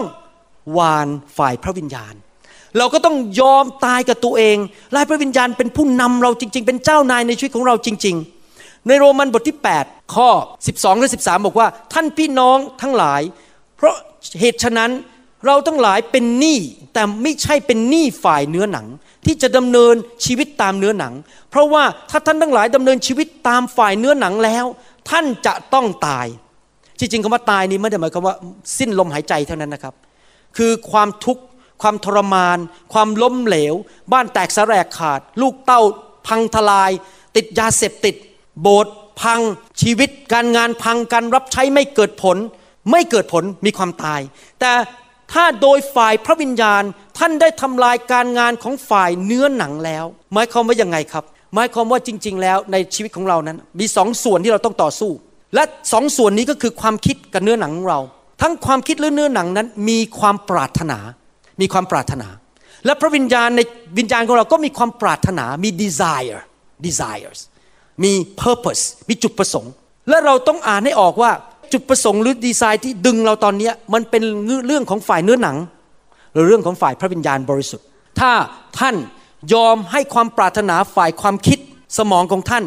หวานฝ่ายพระวิญญาณ เราก็ต้องยอมตายกับตัวเองลายพระวิญญาณเป็นผู้นำเราจริง ๆ เป็นเจ้านายในชีวิตของเราจริง ๆในโรมันบทที่ 8 ข้อ 12 และ 13 บอกว่า ท่านพี่น้องทั้งหลาย เพราะ เหตุฉะนั้นเราทั้งหลายเป็นหนี้แต่ไม่ใช่เป็นหนี้ฝ่ายเนื้อหนัง ที่จะดำเนินชีวิตตามเนื้อหนัง เพราะว่าถ้าท่านทั้งหลายดำเนินชีวิตตามฝ่ายเนื้อหนังแล้ว ท่านจะต้องตาย จริงๆคำว่าตายนี้ไม่ได้หมายความว่าสิ้นลมหายใจเท่านั้นนะครับ คือความทุกข์ความทรมาน ความล้มเหลว บ้านแตกสลายขาด ลูกเต้าพังทลาย ติดยาเสพติด โบสถ์พังชีวิตการงานพังการรับใช้ไม่เกิดผล ไม่เกิดผลมีความตาย แต่ถ้าโดยฝ่ายพระวิญญาณท่านได้ทำลายการงานของฝ่ายเนื้อหนังแล้ว หมายความว่ายังไงครับ หมายความว่าจริง ๆ แล้วในชีวิตของเรานั้น มีสองส่วนที่เราต้องต่อสู้ และสองส่วนนี้ก็คือความคิดกับเนื้อหนังของเรา ทั้งความคิดและเนื้อหนังนั้น มีความปรารถนา มีความปรารถนา และพระวิญญาณในวิญญาณของเราก็มีความปรารถนา มี desire desires มี purpose มีจุดประสงค์ และเราต้องอ่านให้ออกว่า จุดประสงค์หรือดีไซน์ที่ดึงเราตอนนี้มันเป็นเรื่องของฝ่ายเนื้อหนัง หรือเรื่องของฝ่ายพระวิญญาณบริสุทธิ์ ถ้าท่านยอมให้ความปรารถนาฝ่ายความคิดสมองของท่าน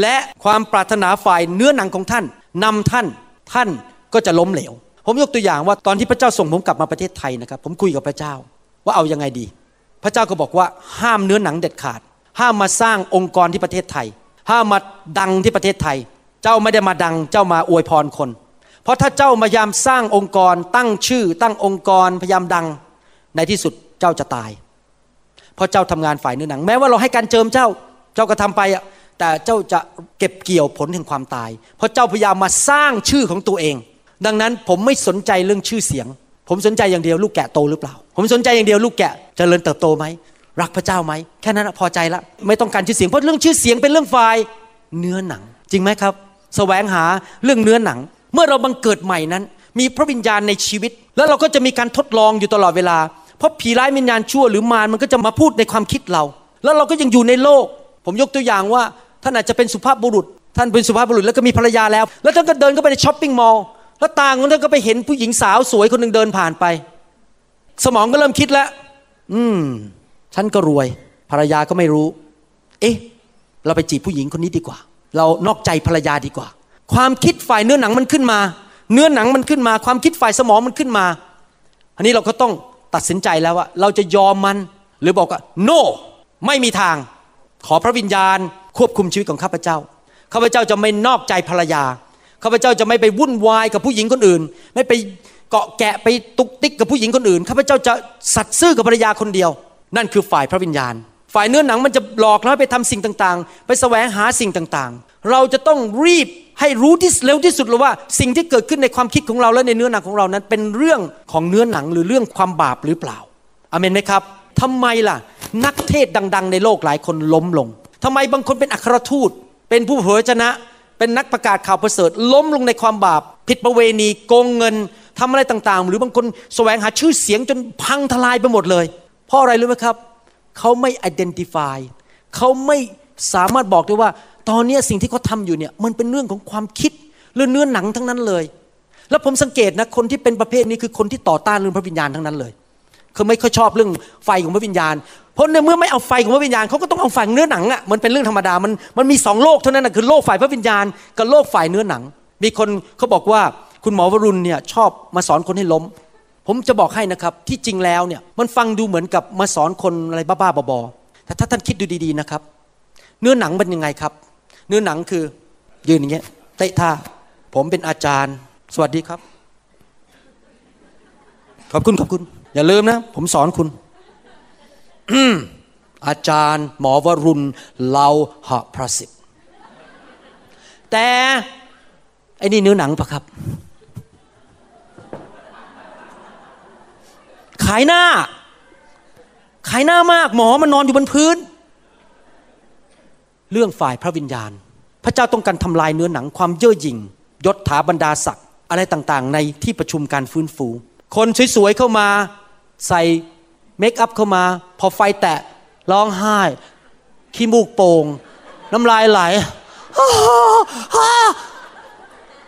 และความปรารถนาฝ่ายเนื้อหนังของท่านนำท่านท่านก็จะล้มเหลว ผมยกตัวอย่างว่าตอนที่พระเจ้าส่งผมกลับมาประเทศไทยนะครับ ผมคุยกับพระเจ้าว่าเอายังไงดี พระเจ้าก็บอกว่าห้ามเนื้อหนังเด็ดขาด ห้ามมาสร้างองค์กรที่ประเทศไทย ห้ามมาดังที่ประเทศไทย เจ้าไม่ได้มาดัง เจ้ามาอวยพรคน เพราะถ้าเจ้าพยายามสร้างองค์กร ตั้งชื่อ ตั้งองค์กรพยายามดัง ในที่สุดเจ้าจะตาย เพราะเจ้าทำงานฝ่ายเนื้อหนัง แม้ว่าเราให้การเจิมเจ้า เจ้าก็ทำไปอะแต่เจ้าจะเก็บเกี่ยวผลแห่งความตาย เพราะเจ้าพยายามมาสร้างชื่อของตัวเอง ดังนั้นผมไม่สนใจเรื่องชื่อเสียง ผมสนใจอย่างเดียวลูกแกะโตหรือเปล่า ผมสนใจอย่างเดียวลูกแกะจเจริญเติบโตไหมรักพระเจ้าไหมแค่นั้นพอใจละไม่ต้องการชื่อเสียงเพราะเรื่องชื่อเสียงเป็นเรื่องฝ่ายเนื้อหนัง จริงไหมครับสแสวงหาเรื่องเนื้อหนัง เมื่อเราบังเกิดใหม่นั้น มีพระวิญญาณในชีวิต แล้วเราก็จะมีการทดลองอยู่ตลอดเวลา เพราะผีร้ายวิญญาณชั่วหรือมารมันก็จะมาพูดในความคิดเรา แล้วเราก็ยังอยู่ในโลก ผมยกตัวอย่างว่าท่านอาจจะเป็นสุภาพบุรุษ ท่านเป็นสุภาพบุรุษแล้วก็มีภรรยาแล้ว แล้วท่านก็เดินเข้าไปในช้อปปิ้งมอลล์แล้วต่างคนท่านก็ไปเห็นผู้หญิงสาวสวยคนหนึ่งเดินผ่านไป สมองก็เริ่มคิดแล้ว อืม ฉันก็รวย ภรรยาก็ไม่รู้ เอ๊ะ เราไปจีบผู้หญิงคนนี้ดีกว่า เรานอกใจภรรยาดีกว่า ความคิดฝ่ายเนื้อหนังมันขึ้นมา เนื้อหนังมันขึ้นมา ความคิดฝ่ายสมองมันขึ้นมา อันนี้เราก็ต้องตัดสินใจแล้วว่า เราจะยอมมันหรือบอกว่า no ไม่มีทาง ขอพระวิญญาณ ควบคุมชีวิตของข้าพเจ้าข้าพเจ้าจะไม่นอกใจภรรยาข้าพเจ้าจะไม่ไปวุ่นวายกับผู้หญิงคนอื่น ไม่ไปเกาะแกะไปตุกติกกับผู้หญิงคนอื่นข้าพเจ้าจะสัตย์ซื่อกับภรรยาคนเดียว นั่นคือฝ่ายพระวิญญาณ ฝ่ายเนื้อหนังมันจะหลอกเราไปทำสิ่งต่างๆ ไปแสวงหาสิ่งต่างๆ เราจะต้องรีบ ให้รู้ที่เร็วที่สุดเลยว่า สิ่งที่เกิดขึ้นในความคิดของเราและในเนื้อหนังของเรานั้น เป็นเรื่องของเนื้อหนังหรือเรื่องความบาปหรือเปล่าอเมนไหมครับทำไมล่ะ นักเทศดัง ๆ ในโลกหลายคนล้มลงทำไมบางคนเป็นอัครทูต เป็นผู้เผยชนะ เป็นนักประกาศข่าวประเสริฐ ล้มลงในความบาป ผิดประเวณีโกงเงินทำอะไรต่างๆ หรือบางคนแสวงหาชื่อเสียงจนพังทลายไปหมดเลย เพราะอะไรรู้ไหมครับ เขาไม่ identify เขาไม่สามารถบอกได้ว่า ตอนนี้สิ่งที่เขาทาอยู่เนี่ยมันเป็นเรื่องของความคิดเรื่องเนื้อหนังทั้งนั้นเลย แล้วผมสังเกตนะคนที่เป็นประเภทนี้คือคนที่ต่อต้านเรื่องพระวิญญาณทั้งนั้นเลยเขาไม่ค่อยชอบเรื่องไฟของพระวิญญาณ เพราะในเมื่อไม่เอาไฟของพระวิญญาณเขาก็ต้องเอาไฟเนื้อหนังอะมันเป็นเรื่องธรรมดามันมันมีสองโลกเท่านั้นนะคือโลกฝ่ายพระวิญญาณกับโลกฝ่ายเนื้อหนัง มีคนเขาบอกว่าคุณหมอวรุณเนี่ยชอบมาสอนคนให้ล้ม ผมจะบอกให้นะครับที่จริงแล้วเนี่ยมันฟังดูเหมือนกับมาสอนคนอะไรบ้าๆบอๆแต่ถ้าท่านคิดดูดีๆนะครับ เนื้อหนังเป็นยังไงครับ เนื้อหนังคือยืนอย่างเงี้ยเตะท่า ผมเป็นอาจารย์ สวัสดีครับ ขอบคุณขอบคุณ อย่าลืมนะ ผมสอนคุณ อาจารย์หมอวรุณเลาหะพระสิทธิ์แต่ไอ้นี่เนื้อหนังปะครับ ขายหน้า ขายหน้ามากหมอมันนอนอยู่บนพื้น เรื่องฝ่ายพระวิญญาณ พระเจ้าต้องการทำลายเนื้อหนังความเย่อหยิ่งยศถาบรรดาศักดิ์อะไรต่างๆ ในที่ประชุมการฟื้นฟู คนสวยๆเข้ามาใส่เมคอัพเข้ามา พอไฟแตะร้องไห้ขี้มูกโป่งน้ำลายไหล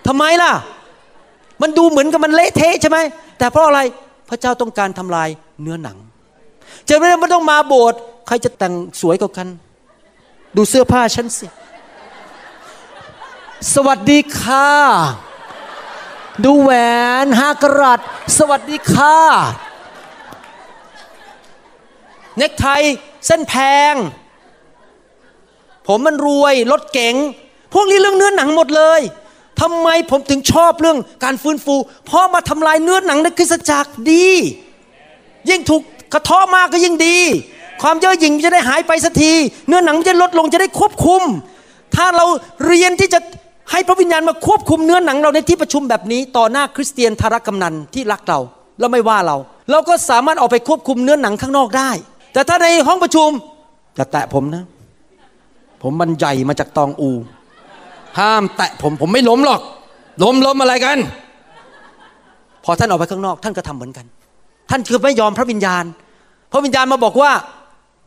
ทำไมล่ะ มันดูเหมือนกับมันเละเทะใช่ไหม แต่เพราะอะไรพระเจ้าต้องการทำลายเนื้อหนังจะไม่ได้ไม่ต้องมาโบสถ์ใครจะแต่งสวยกว่ากัน ดูเสื้อผ้าฉันสิ สวัสดีค่ะ ดูแหวนห้ากรัตสวัสดีค่ะ เน็กไทเส้นแพง ผมมันรวยรถเก๋งพวกนี้เรื่องเนื้อหนังหมดเลยทำไมผมถึงชอบเรื่องการฟื้นฟู เพราะมาทำลายเนื้อหนังในคริสตจักรดี ยิ่งถูกกระทาะมากก็ยิ่งดี ความเย่อหยิ่งจะได้หายไปสักที เนื้อหนังจะลดลงจะได้ควบคุม ถ้าเราเรียนที่จะให้พระวิญญาณมาควบคุมเนื้อหนังเราในที่ประชุมแบบนี้ ต่อหน้าคริสเตียนทารกำนันที่รักเราแล้วไม่ว่าเรา เราก็สามารถออกไปควบคุมเนื้อหนังข้างนอกได้ แต่ถ้าในห้องประชุมจะแตะผมนะ ผมมันใหญ่มาจากตองอู ห้ามแตะผมผมไม่ล้มหรอก ล้มล้มอะไรกัน พอท่านออกไปข้างนอก ท่านก็ทำเหมือนกัน ท่านคือไม่ยอมพระวิญญาณ พระวิญญาณมาบอกว่า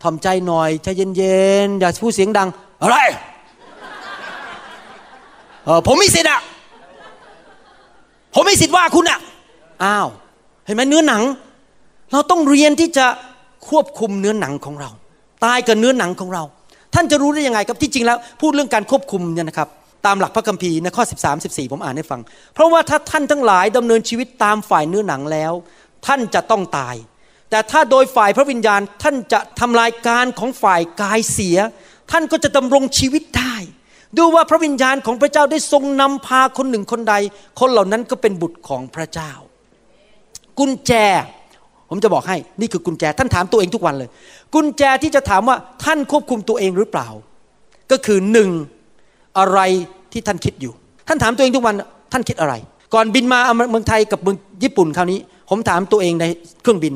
ทำใจหน่อยใจเย็นๆอย่าพูดเสียงดัง อะไรเออผมไมีสิทธิ์อะผมไมีสิทธิ์ว่าคุณอะอ้าวเห็นไหมเนื้อหนัง เราต้องเรียนที่จะควบคุมเนื้อหนังของเรา ตายกับเนื้อหนังของเรา ท่านจะรู้ได้ยังไงครับที่จริงแล้ว พูดเรื่องการควบคุมเนี่ยนะครับตามหลักพระคัมภีร์ในข้อ 13 14 ผมอ่านให้ฟัง เพราะว่าถ้าท่านทั้งหลายดำเนินชีวิตตามฝ่ายเนื้อหนังแล้ว ท่านจะต้องตาย แต่ถ้าโดยฝ่ายพระวิญญาณท่านจะทำลายการของฝ่ายกายเสีย ท่านก็จะดำรงชีวิตได้ ดูว่าพระวิญญาณของพระเจ้าได้ทรงนำพาคนหนึ่งคนใด คนเหล่านั้นก็เป็นบุตรของพระเจ้า กุญแจ ผมจะบอกให้นี่คือกุญแจ ท่านถามตัวเองทุกวันเลย กุญแจที่จะถามว่าท่านควบคุมตัวเองหรือเปล่า ก็คือหนึ่งอะไรที่ท่านคิดอยู่ ท่านถามตัวเองทุกวันท่านคิดอะไร ก่อนบินมาเมืองไทยกับเมืองญี่ปุ่นคราวนี้ ผมถามตัวเองในเครื่องบิน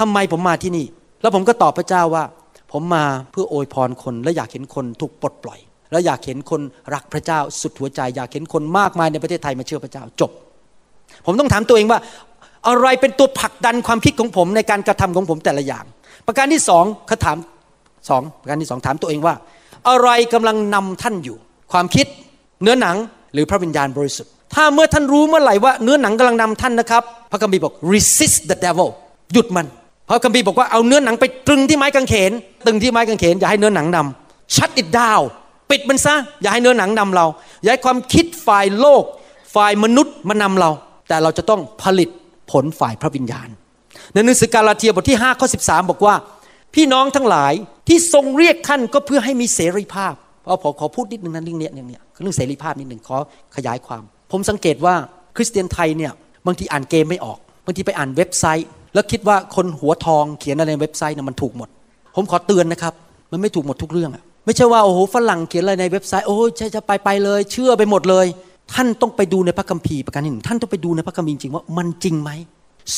ทำไมผมมาที่นี่ แล้วผมก็ตอบพระเจ้าว่า ผมมาเพื่อโอยพรคน และอยากเห็นคนถูกปลดปล่อย และอยากเห็นคนรักพระเจ้าสุดหัวใจ อยากเห็นคนมากมายในประเทศไทยมาเชื่อพระเจ้าจบ ผมต้องถามตัวเองว่า อะไรเป็นตัวผลักดันความคิดของผมในการกระทำของผมแต่ละอย่าง ประการที่สองเขาถามสองประการที่สองถามตัวเองว่า อะไรกำลังนำท่านอยู่ ความคิดเนื้อหนังหรือพระวิญญาณบริสุทธิ์ ถ้าเมื่อท่านรู้เมื่อไหร่ว่าเนื้อหนังกำลังนำท่านนะครับ พระคัมภีร์บอก resist the devil หยุดมัน พระคัมภีร์บอกว่าเอาเนื้อหนังไปตรึงที่ไม้กางเขน ตึงที่ไม้กางเขนอย่าให้เนื้อหนังนำ shut it down ปิดมันซะ อย่าให้เนื้อหนังนำเรา อย่าให้ความคิดฝ่ายโลก ฝ่ายมนุษย์มานำเรา แต่เราจะต้องผลิตผลฝ่ายพระวิญญาณ ในหนังสือกาลาเทียบทที่5ข้อ13 บอกว่า พี่น้องทั้งหลายที่ทรงเรียกท่านก็เพื่อให้มีเสรีภาพเอาผมขอพูดนิดนึงนะเรื่องเนี้ยเรื่องเนี้ยเรื่องเสรีภาพนิดหนึ่งขอขยายความ ผมสังเกตว่าคริสเตียนไทยเนี่ยบางทีอ่านเกมไม่ออกบางทีไปอ่านเว็บไซต์ แล้วคิดว่าคนหัวทองเขียนอะไรในเว็บไซต์เนี่ยมันถูกหมด ผมขอเตือนนะครับ มันไม่ถูกหมดทุกเรื่องอะไม่ใช่ว่าโอ้โหฝรั่งเขียนอะไรในเว็บไซต์โอ้ยจะจะไปไปเลย เชื่อไปหมดเลย ท่านต้องไปดูในพระคัมภีร์ประการที่หนึ่งท่านต้องไปดูในพระคัมภีร์จริงว่ามันจริงไหม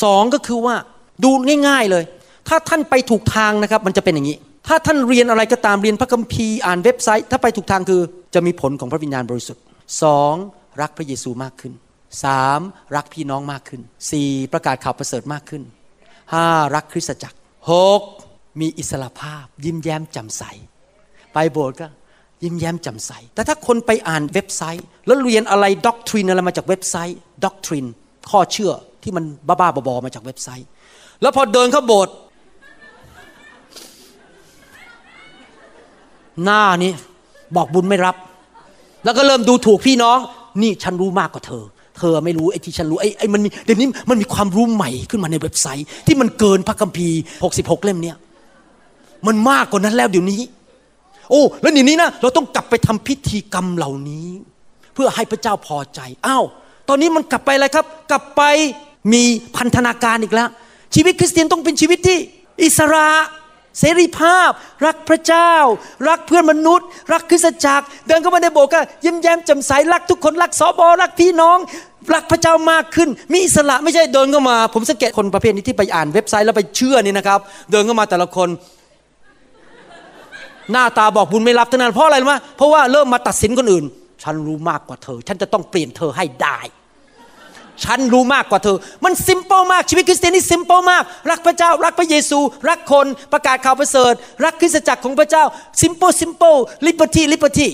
สองก็คือว่าดูง่าย ๆเลย ถ้าท่านไปถูกทางนะครับ มันจะเป็นอย่างนี้ ถ้าท่านเรียนอะไรก็ตามเรียนพระคัมภีร์อ่านเว็บไซต์ ถ้าไปถูกทางคือจะมีผลของพระวิญญาณบริสุทธิ์สองรักพระเยซูมากขึ้นสามรักพี่น้องมากขึ้นสี่ประกาศข่าวประเสริฐมากขึ้น ห้ารักคริสตจักรหกมีอิสระภาพ ยิ้มแย้มแจ่มใส ไปโบสถ์ก็ยิ้มแย้มแจ่มใส แต่ถ้าคนไปอ่านเว็บไซต์ แล้วเรียนอะไรด็อกทรินอะไรมาจากเว็บไซต์ด็อกทรินข้อเชื่อที่มันบ้าๆบอๆมาจากเว็บไซต์ แล้วพอเดินเข้าโบสถ์หน้านี้บอกบุญไม่รับ แล้วก็เริ่มดูถูกพี่น้อง นี่ฉันรู้มากกว่าเธอ เธอไม่รู้ไอ้ที่ฉันรู้ไอ้ไอ้มันมีเดี๋ยวนี้มันมีความรู้ใหม่ขึ้นมาในเว็บไซต์ ที่มันเกินพระคัมภีร์ 66 เล่มเนี้ยมันมากกว่านั้นแล้วเดี๋ยวนี้ โอ้แล้วเดี๋ยวนี้นะเราต้องกลับไปทำพิธีกรรมเหล่านี้ เพื่อให้พระเจ้าพอใจอ้าวตอนนี้มันกลับไปอะไรครับ กลับไปมีพันธนาการอีกแล้ว ชีวิตคริสเตียนต้องเป็นชีวิตที่อิสระเสรีภาพ รักพระเจ้า รักเพื่อนมนุษย์ รักคริสตจักร เดินเข้ามาในโบสถ์ก็ยิ้มแย้มแจ่มใสรักทุกคนรักสอบอรักพี่น้อง รักพระเจ้ามากขึ้น มีอิสระไม่ใช่เดินเข้ามา ผมสังเกตคนประเภทนี้ที่ไปอ่านเว็บไซต์แล้วไปเชื่อนี่นะครับ เดินเข้ามาแต่ละคน หน้าตาบอกบุญไม่รับทั้งนั้นเพราะอะไรรู้ไหมเพราะว่าเริ่มมาตัดสินคนอื่น ฉันรู้มากกว่าเธอ ฉันจะต้องเปลี่ยนเธอให้ได้ฉันรู้มากกว่าเธอ มัน simple มากชีวิตคริสเตียนนี่ simple มาก รักพระเจ้า รักพระเยซู รักคนประกาศข่าวประเสริฐ รักคริสตจักรของพระเจ้า simple simple liberty liberty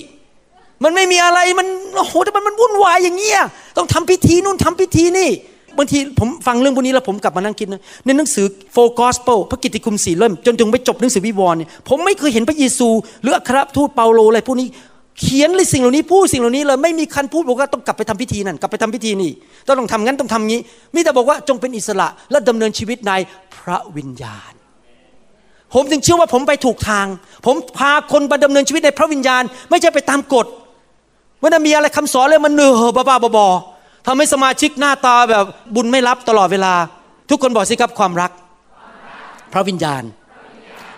มันไม่มีอะไรมันโอ้โหแต่มันมันวุ่นวายอย่างเงี้ยต้องทำพิธีนู่นทำพิธีนี่บางทีผมฟังเรื่องพวกนี้แล้วผมกลับมานั่งคิดนะในหนังสือโฟกอสเปลพระกิตติคุณสี่เล่มจนถึงไปจบหนังสือวิวรณ์เนี่ยผมไม่เคยเห็นพระเยซูหรืออัครทูตเปาโลอะไรพวกนี้เขียนเลยสิ่งเหล่านี้พูดสิ่งเหล่านี้เลยไม่มีคันพูดบอกว่าต้องกลับไปทำพิธีนั่นกลับไปทำพิธีนี่ต้องต้องทำงั้นต้องทำงี้มีแต่บอกว่าจงเป็นอิสระและดำเนินชีวิตในพระวิญญาณ ผมจึงเชื่อว่าผมไปถูกทาง ผมพาคนมาดำเนินชีวิตในพระวิญญาณ ไม่ใช่ไปตามกฎ ว่ามีอะไรคำสอนเลยมันเนือบ้าๆบอๆทำให้สมาชิกหน้าตาแบบบุญไม่รับตลอดเวลา ทุกคนบอกสิครับความรัก พระวิญญาณ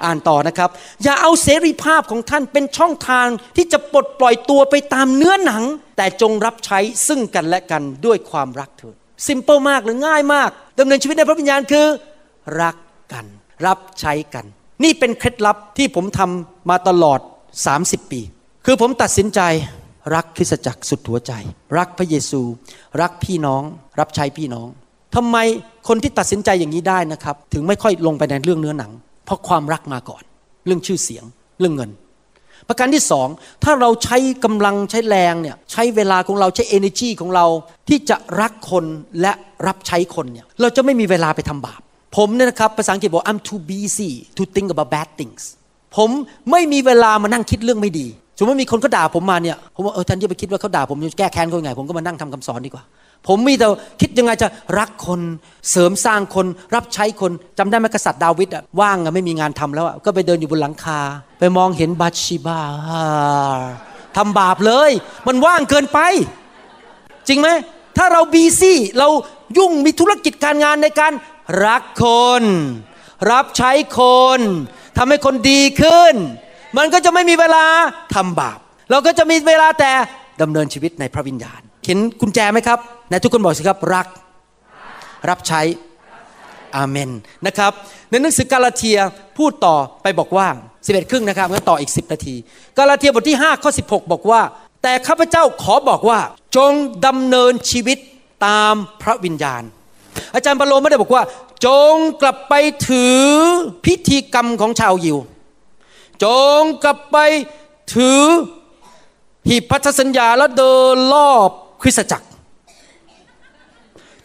อ่านต่อนะครับ อย่าเอาเสรีภาพของท่านเป็นช่องทางที่จะปลดปล่อยตัวไปตามเนื้อหนัง แต่จงรับใช้ซึ่งกันและกันด้วยความรักเถิดซิมเปิลมากหรือง่ายมากดำเนินชีวิตในพระวิญญาณคือ รักกัน รับใช้กัน นี่เป็นเคล็ดลับที่ผมทำมาตลอด 30 ปี คือผมตัดสินใจ รักคริสจักรสุดหัวใจ รักพระเยซู รักพี่น้อง รับใช้พี่น้องทำไมคนที่ตัดสินใจอย่างนี้ได้นะครับ ถึงไม่ค่อยลงไปในเรื่องเนื้อหนัง เพราะความรักมาก่อน เรื่องชื่อเสียงเรื่องเงิน ประการที่สองถ้าเราใช้กำลังใช้แรงเนี่ยใช้เวลาของเราใช้ energy ของเราที่จะรักคนและรับใช้คนเนี่ยเราจะไม่มีเวลาไปทำบาป ผมเนี่ยนะครับภาษาอังกฤษบอก I'm too busy to think about bad things ผมไม่มีเวลามานั่งคิดเรื่องไม่ดี สมมติมีคนเขาด่าผมมาเนี่ยผมว่าเออท่านอย่าไปคิดว่าเขาด่าผมจะแก้แค้นเขาไง ผมก็มานั่งทำคำสอนดีกว่า ผมมีแต่คิดยังไงจะรักคนเสริมสร้างคนรับใช้คนจำได้ไหมกษัตริย์ดาวิดอะว่างอะไม่มีงานทำแล้วอะก็ไปเดินอยู่บนหลังคา ไปมองเห็นบัตชิบาทำบาปเลย มันว่างเกินไป จริงไหมถ้าเราบีซี่เรายุ่งมีธุรกิจการงานในการรักคน รับใช้คนทำให้คนดีขึ้น มันก็จะไม่มีเวลาทำบาป เราก็จะมีเวลาแต่ดำเนินชีวิตในพระวิญญาณ เห็นกุญแจไหมครับไหนทุกคนบอกสิครับรัก รับใช้อาเมนนะครับในหนังสือกาลาเทียพูดต่อไปบอกว่า 11 ครึ่งนะครับงั้นต่ออีก 10 นาที กาลาเทียบทที่5ข้อ16 บอกว่า แต่ข้าพเจ้าขอบอกว่า จงดำเนินชีวิตตามพระวิญญาณ อาจารย์ปาโลไม่ได้บอกว่า จงกลับไปถือพิธีกรรมของชาวยิว จงกลับไปถือหีบพันธสัญญาแล้วเดินรอบคริสตจักร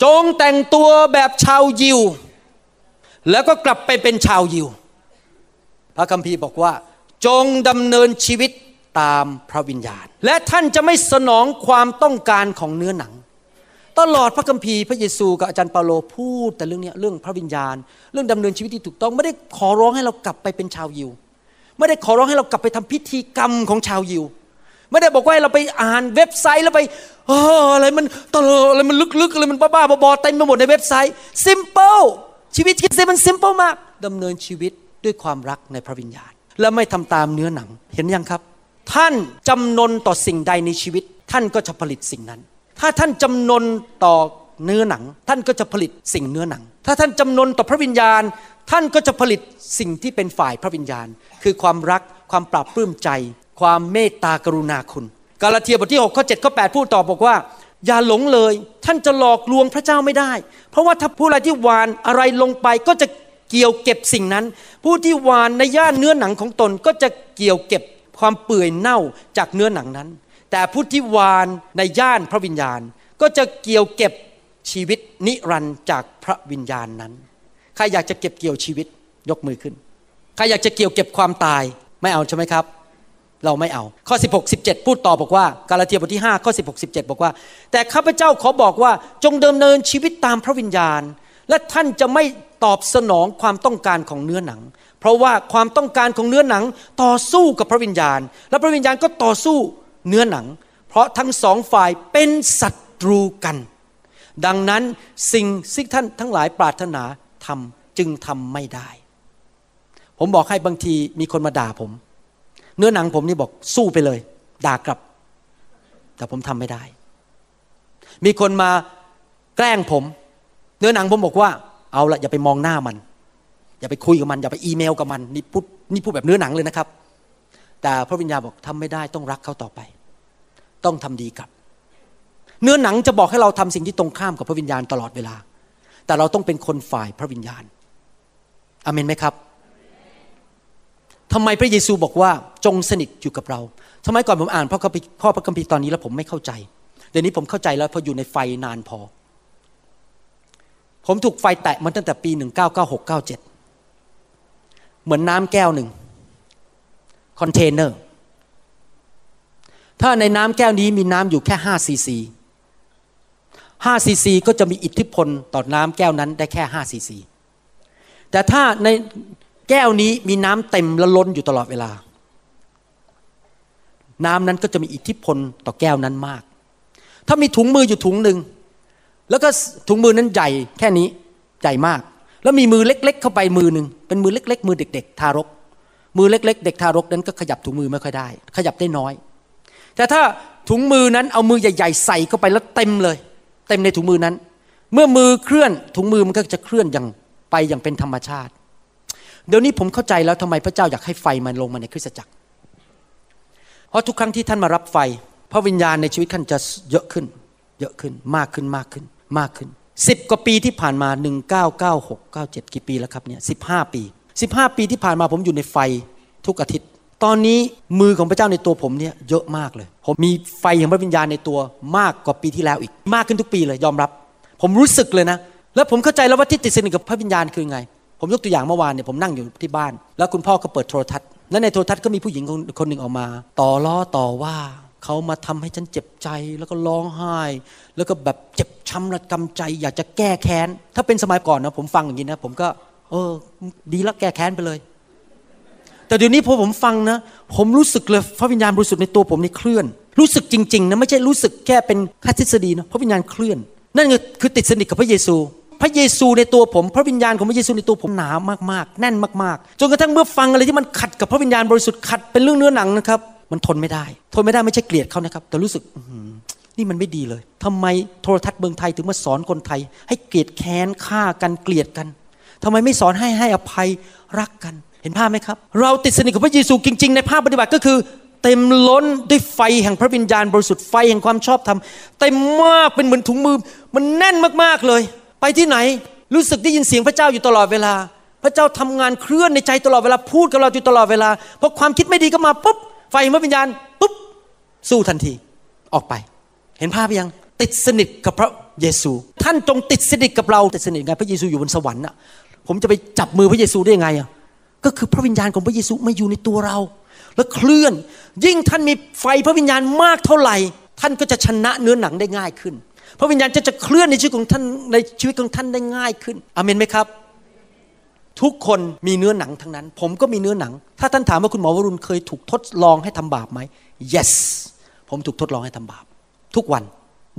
จงแต่งตัวแบบชาวยิว แล้วก็กลับไปเป็นชาวยิว พระคัมภีร์บอกว่า จงดำเนินชีวิตตามพระวิญญาณ และท่านจะไม่สนองความต้องการของเนื้อหนัง ตลอดพระคัมภีร์พระเยซูกับอาจารย์เปาโลพูดแต่เรื่องนี้เรื่องพระวิญญาณ เรื่องดำเนินชีวิตที่ถูกต้องไม่ได้ขอร้องให้เรากลับไปเป็นชาวยิว ไม่ได้ขอร้องให้เรากลับไปทำพิธีกรรมของชาวยิว ไม่ได้บอกว่าให้เราไปอ่านเว็บไซต์แล้วไปอออะไรมันตลออะไรมันลึกๆอะไรมันบ้าๆบอๆเต็มไปหมดในเว็บไซต์ simple ชีวิตคริสเตียนมัน simple มากดำเนินชีวิตด้วยความรักในพระวิญญาณ และไม่ทำตามเนื้อหนังเห็นยังครับ ท่านจำนนต่อสิ่งใดในชีวิต ท่านก็จะผลิตสิ่งนั้น ถ้าท่านจำนนต่อเนื้อหนัง ท่านก็จะผลิตสิ่งเนื้อหนัง ถ้าท่านจำนนต่อพระวิญญาณ ท่านก็จะผลิตสิ่งที่เป็นฝ่ายพระวิญญาณ คือความรักความปราบปลื้มใจ ความเมตตากรุณาคุณ กาลาเทียบทที่6ข้อ7ข้อ8พูดต่อบอกว่า อย่าหลงเลย ท่านจะหลอกลวงพระเจ้าไม่ได้ เพราะว่าถ้าผู้ใดที่หวานอะไรลงไปก็จะเกี่ยวเก็บสิ่งนั้น ผู้ที่หวานในย่านเนื้อหนังของตนก็จะเกี่ยวเก็บความเปื่อยเน่าจากเนื้อหนังนั้น แต่ผู้ที่หวานในย่านพระวิญญาณ ก็จะเกี่ยวเก็บชีวิตนิรันดร์จากพระวิญญาณนั้น ใครอยากจะเก็บเกี่ยวชีวิตยกมือขึ้น ใครอยากจะเกี่ยวเก็บความตายไม่เอาใช่ไหมครับ เราไม่เอา ข้อ 16 17 พูดต่อบอกว่า กาลาเทียบทที่ 5 ข้อ 16 17 บอกว่า แต่ข้าพเจ้าขอบอกว่าจงดำเนินชีวิตตามพระวิญญาณ และท่านจะไม่ตอบสนองความต้องการของเนื้อหนัง เพราะว่าความต้องการของเนื้อหนังต่อสู้กับพระวิญญาณ และพระวิญญาณก็ต่อสู้เนื้อหนัง เพราะทั้งสองฝ่ายเป็นศัตรูกัน ดังนั้นสิ่งที่ท่านทั้งหลายปรารถนา ทำจึงทำไม่ได้ ผมบอกให้บางทีมีคนมาด่าผม เนื้อหนังผมนี่บอกสู้ไปเลย ด่ากลับ แต่ผมทำไม่ได้ มีคนมาแกล้งผม เนื้อหนังผมบอกว่า เอาละอย่าไปมองหน้ามัน อย่าไปคุยกับมัน อย่าไปอีเมลกับมันนี่พูดนี่พูดแบบเนื้อหนังเลยนะครับ แต่พระวิญญาณบอกทำไม่ได้ต้องรักเขาต่อไป ต้องทำดีกับ เนื้อหนังจะบอกให้เราทำสิ่งที่ตรงข้ามกับพระวิญญาณตลอดเวลา แต่เราต้องเป็นคนฝ่ายพระวิญญาณอเมนไหมครับทำไมพระเยซูบอกว่าจงสนิทอยู่กับเราทำไมก่อนผมอ่านพ่อข้อพระคัมภีร์ตอนนี้แล้วผมไม่เข้าใจเดี๋ยวนี้ผมเข้าใจแล้วเพราะอยู่ในไฟนานพอ ผมถูกไฟแตะมาตั้งแต่ปี 1996-97 เหมือนน้ำแก้วหนึ่งคอนเทนเนอร์ถ้าในน้ำแก้วนี้มีน้ำอยู่แค่5ซีซี 5ซีซีก็จะมีอิทธิพลต่อน้ำแก้วนั้นได้แค่5ซีซีแต่ถ้าในแก้วนี้มีน้ำเต็มและล้นอยู่ตลอดเวลา น้ำนั้นก็จะมีอิทธิพลต่อแก้วนั้นมาก ถ้ามีถุงมืออยู่ถุงหนึ่งแล้วก็ถุงมือนั้นใหญ่แค่นี้ใหญ่มาก แล้วมีมือเล็ก ๆ เข้าไปมือหนึ่งเป็นมือเล็ก ๆ มือเด็ก ๆ ทารก มือเล็ก ๆ เด็กทารกนั้นก็ขยับถุงมือไม่ค่อยได้ ขยับได้น้อย แต่ถ้าถุงมือนั้นเอามือใหญ่ ๆ ใส่เข้าไปแล้วเต็มเลย เต็มในถุงมือนั้น เมื่อมือเคลื่อนถุงมือมันก็จะเคลื่อนอย่างไปอย่างเป็นธรรมชาติ เดี๋ยวนี้ผมเข้าใจแล้วทำไมพระเจ้าอยากให้ไฟมันลงมาในคริสตจักร เพราะทุกครั้งที่ท่านมารับไฟ พระวิญญาณในชีวิตท่านจะเยอะขึ้น เยอะขึ้นมากขึ้นมากขึ้นมากขึ้นสิบกว่าปีที่ผ่านมาหนึ่งเก้าเก้าหกเก้าเจ็ดกี่ปีแล้วครับเนี่ยสิบห้าปีสิบห้าปีที่ผ่านมาผมอยู่ในไฟทุกอาทิตย์ ตอนนี้มือของพระเจ้าในตัวผมเนี่ยเยอะมากเลย ผมมีไฟของพระวิญญาณในตัวมากกว่าปีที่แล้วอีก มากขึ้นทุกปีเลยยอมรับ ผมรู้สึกเลยนะ แล้วผมเข้าใจแล้วว่าที่ติดสนิทกับพระวิญญาณคือไง ผมยกตัวอย่างเมื่อวานเนี่ยผมนั่งอยู่ที่บ้าน แล้วคุณพ่อก็เปิดโทรทัศน์แล้วในโทรทัศน์ก็มีผู้หญิงคนหนึ่งออกมา ต่อล้อต่อว่าเขามาทำให้ฉันเจ็บใจแล้วก็ร้องไห้ แล้วก็แบบเจ็บช้ำระกำใจ อยากจะแก้แค้น ถ้าเป็นสมัยก่อนนะผมฟังอย่างนี้นะผมก็ เออ ดีแล้วแก้แค้นไปเลย แต่เดี๋ยวนี้พอผมฟังนะ ผมรู้สึกเลยพระวิญญาณบริสุทธิ์ในตัวผมนี่เคลื่อน รู้สึกจริงๆนะไม่ใช่รู้สึกแค่เป็นแค่ทฤษฎีนะพระวิญญาณเคลื่อน นั่นคือติดสนิทกับพระเยซู พระเยซูในตัวผม พระวิญญาณของพระเยซูในตัวผมหนามากๆ แน่นมากๆจนกระทั่งเมื่อฟังอะไรที่มันขัดกับพระวิญญาณบริสุทธิ์ขัดเป็นเรื่องเนื้อหนังนะครับ มันทนไม่ได้ ทนไม่ได้ไม่ใช่เกลียดเขานะครับ แต่รู้สึกนี่มันไม่ดีเลยทำไมโทรทัศน์เมืองไทยถึงมาสอนคนไทย ให้เกลียดแค้นฆ่ากันเกลียดกันทำไมไม่สอนให้ให้อภัยรักกัน เห็นภาพไหมครับ เราติดสนิทกับพระเยซูจริง ๆ ในภาพปฏิบัติก็คือ เต็มล้นด้วยไฟแห่งพระวิญญาณบริสุทธิ์ไฟแห่งความชอบธรรมเต็มมากเป็นเหมือนถุงมือ มันแน่นมากๆเลย ไปที่ไหนรู้สึกได้ยินเสียงพระเจ้าอยู่ตลอดเวลา พระเจ้าทำงานเคลื่อนในใจตลอดเวลาพูดกับเราอยู่ตลอดเวลาพอความคิดไม่ดีก็มาปุ๊บไฟพระวิญญาณปุ๊บสู้ทันทีออกไป เห็นภาพยังติดสนิทกับพระเยซู ท่านจงติดสนิทกับเราติดสนิทไงพระเยซูอยู่บนสวรรค์น่ะผมจะไปจับมือพระเยซูได้ยังไงอะ ก็คือพระวิญญาณของพระเยซูมาอยู่ในตัวเรา แล้วเคลื่อน ยิ่งท่านมีไฟพระวิญญาณมากเท่าไหร่ ท่านก็จะชนะเนื้อหนังได้ง่ายขึ้น พระวิญญาณจะจะเคลื่อนในชีวิตของท่านในชีวิตของท่านได้ง่ายขึ้นอเมนไหมครับ ทุกคนมีเนื้อหนังทั้งนั้น ผมก็มีเนื้อหนัง ถ้าท่านถามว่าคุณหมอวรุณเคยถูกทดลองให้ทำบาปไหม yes ผมถูกทดลองให้ทำบาป ทุกวัน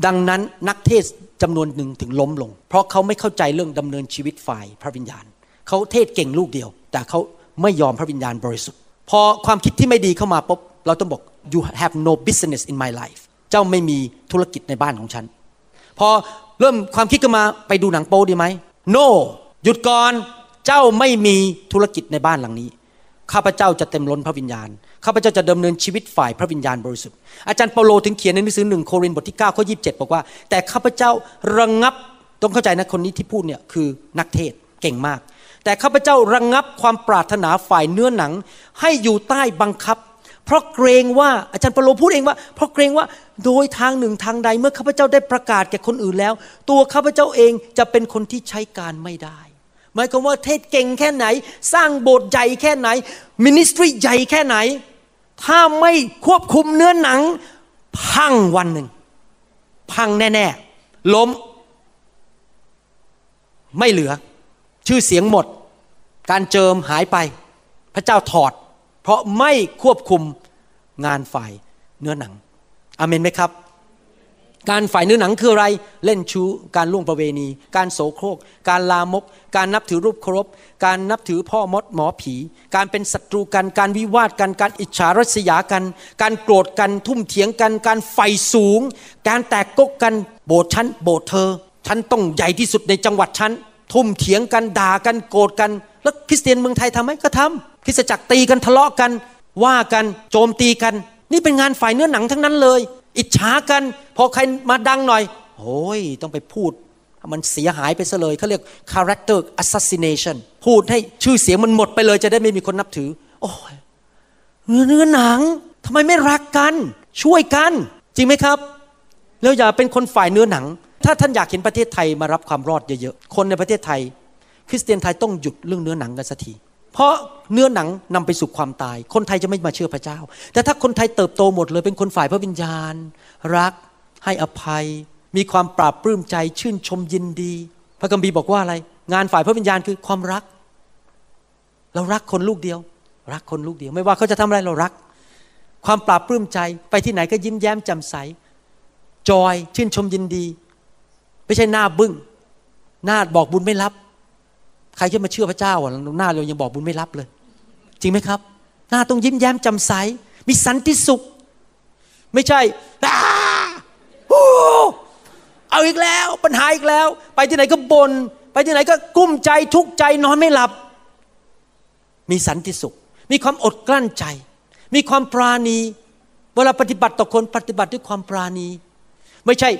ดังนั้นนักเทศจำนวนหนึ่งถึงล้มลง เพราะเขาไม่เข้าใจเรื่องดำเนินชีวิตฝ่ายพระวิญญาณ เขาเทศเก่งลูกเดียว แต่เขาไม่ยอมพระวิญญาณบริสุทธิ์ พอความคิดที่ไม่ดีเข้ามาปุ๊บเราต้องบอก you have no business in my life เจ้าไม่มีธุรกิจในบ้านของฉัน พอเริ่มความคิดก็มาไปดูหนังโป๊ดีไหม no หยุดก่อนเจ้าไม่มีธุรกิจในบ้านหลังนี้ข้าพเจ้าจะเต็มล้นพระวิญญาณ ข้าพเจ้าจะดำเนินชีวิตฝ่ายพระวิญญาณบริสุทธิ์ อาจารย์เปาโลถึงเขียนในหนังสือหนึ่งโครินธ์บทที่9ข้อยีบอกว่า แต่ข้าพเจ้าระงงับ ต้องเข้าใจนะคนนี้ที่พูดเนี่ยคือนักเทศเก่งมาก แต่ข้าพเจ้าระงงับความปรารถนาฝ่ายเนื้อหนัง ให้อยู่ใต้บังคับ เพราะเกรงว่าอาจารย์เปโลพูดเองว่า เพราะเกรงว่าโดยทางหนึ่งทางใดเมื่อข้าพเจ้าได้ประกาศแก่คนอื่นแล้ว ตัวข้าพเจ้าเองจะเป็นคนที่ใช้การไม่ได้หมายความว่าเทศเก่งแค่ไหน สร้างโบสถ์ใหญ่แค่ไหนมินิสทรีใหญ่แค่ไหน ถ้าไม่ควบคุมเนื้อหนัง พังวันหนึ่ง พังแน่ๆล้ม ไม่เหลือ ชื่อเสียงหมด การเจิมหายไป พระเจ้าถอด เพราะไม่ควบคุมงานฝ่ายเนื้อหนังอเมนไหมครับ การฝ่ายเนื้อหนังคืออะไร เล่นชู้ การล่วงประเวณี การโสโครก การลามก การนับถือรูปเคารพ การนับถือพ่อมดหมอผี การเป็นศัตรูกัน การวิวาทกัน การอิจฉาริษยากัน การโกรธกัน ทุ่มเถียงกัน การไฟสูง การแตกกกกัน โบสถ์ฉัน โบสถ์เธอ ฉันต้องใหญ่ที่สุดในจังหวัดฉัน ทุ่มเถียงกัน ด่ากัน โกรธกัน แล้วคริสเตียนเมืองไทยทำไหมก็ทำคริสตจักรตีกันทะเลาะกัน ว่ากันโจมตีกัน นี่เป็นงานฝ่ายเนื้อหนังทั้งนั้นเลย อิจฉากัน พอใครมาดังหน่อยโอ้ยต้องไปพูดมันเสียหายไปซะเลยเขาเรียก character assassination พูดให้ชื่อเสียงมันหมดไปเลยจะได้ไม่มีคนนับถือ โอ้ยเนื้อเนื้อหนังทำไมไม่รักกัน ช่วยกัน จริงไหมครับ แล้วอย่าเป็นคนฝ่ายเนื้อหนัง ถ้าท่านอยากเห็นประเทศไทยมารับความรอดเยอะๆ คนในประเทศไทย คริสเตียนไทยต้องหยุดเรื่องเนื้อหนังกันสักทีเพราะเนื้อหนังนำไปสู่ความตาย คนไทยจะไม่มาเชื่อพระเจ้า แต่ถ้าคนไทยเติบโตหมดเลยเป็นคนฝ่ายพระวิญญาณ รัก ให้อภัย มีความปราบปลื้มใจชื่นชมยินดี พระกัมภีบอกว่าอะไร งานฝ่ายพระวิญญาณคือความรัก เรารักคนลูกเดียว รักคนลูกเดียว ไม่ว่าเขาจะทำอะไรเรารัก ความปราบปลื้มใจไปที่ไหนก็ยิ้มแย้มแจ่มใส จอยชื่นชมยินดี ไม่ใช่หน้าบึง้งหน้าบอกบุญไม่รับ ใครจะมาเชื่อพระเจ้าอะหน้าเรายังบอกบุญไม่รับเลย จริงไหมครับ หน้าต้องยิ้มแย้มจ่มใส มีสันติสุข ไม่ใช่อ้าโอ้เอาอีกแล้วปัญหาอีกแล้ว ไปที่ไหนก็บน่นไปที่ไหนก็กุ้มใจทุกข์ใจนอนไม่หลับ มีสันติสุข มีความอดกลั้นใจ มีความปราณี เวลาปฏิบัติต่อคนปฏิบัติด้วยความปราณี ไม่ใช่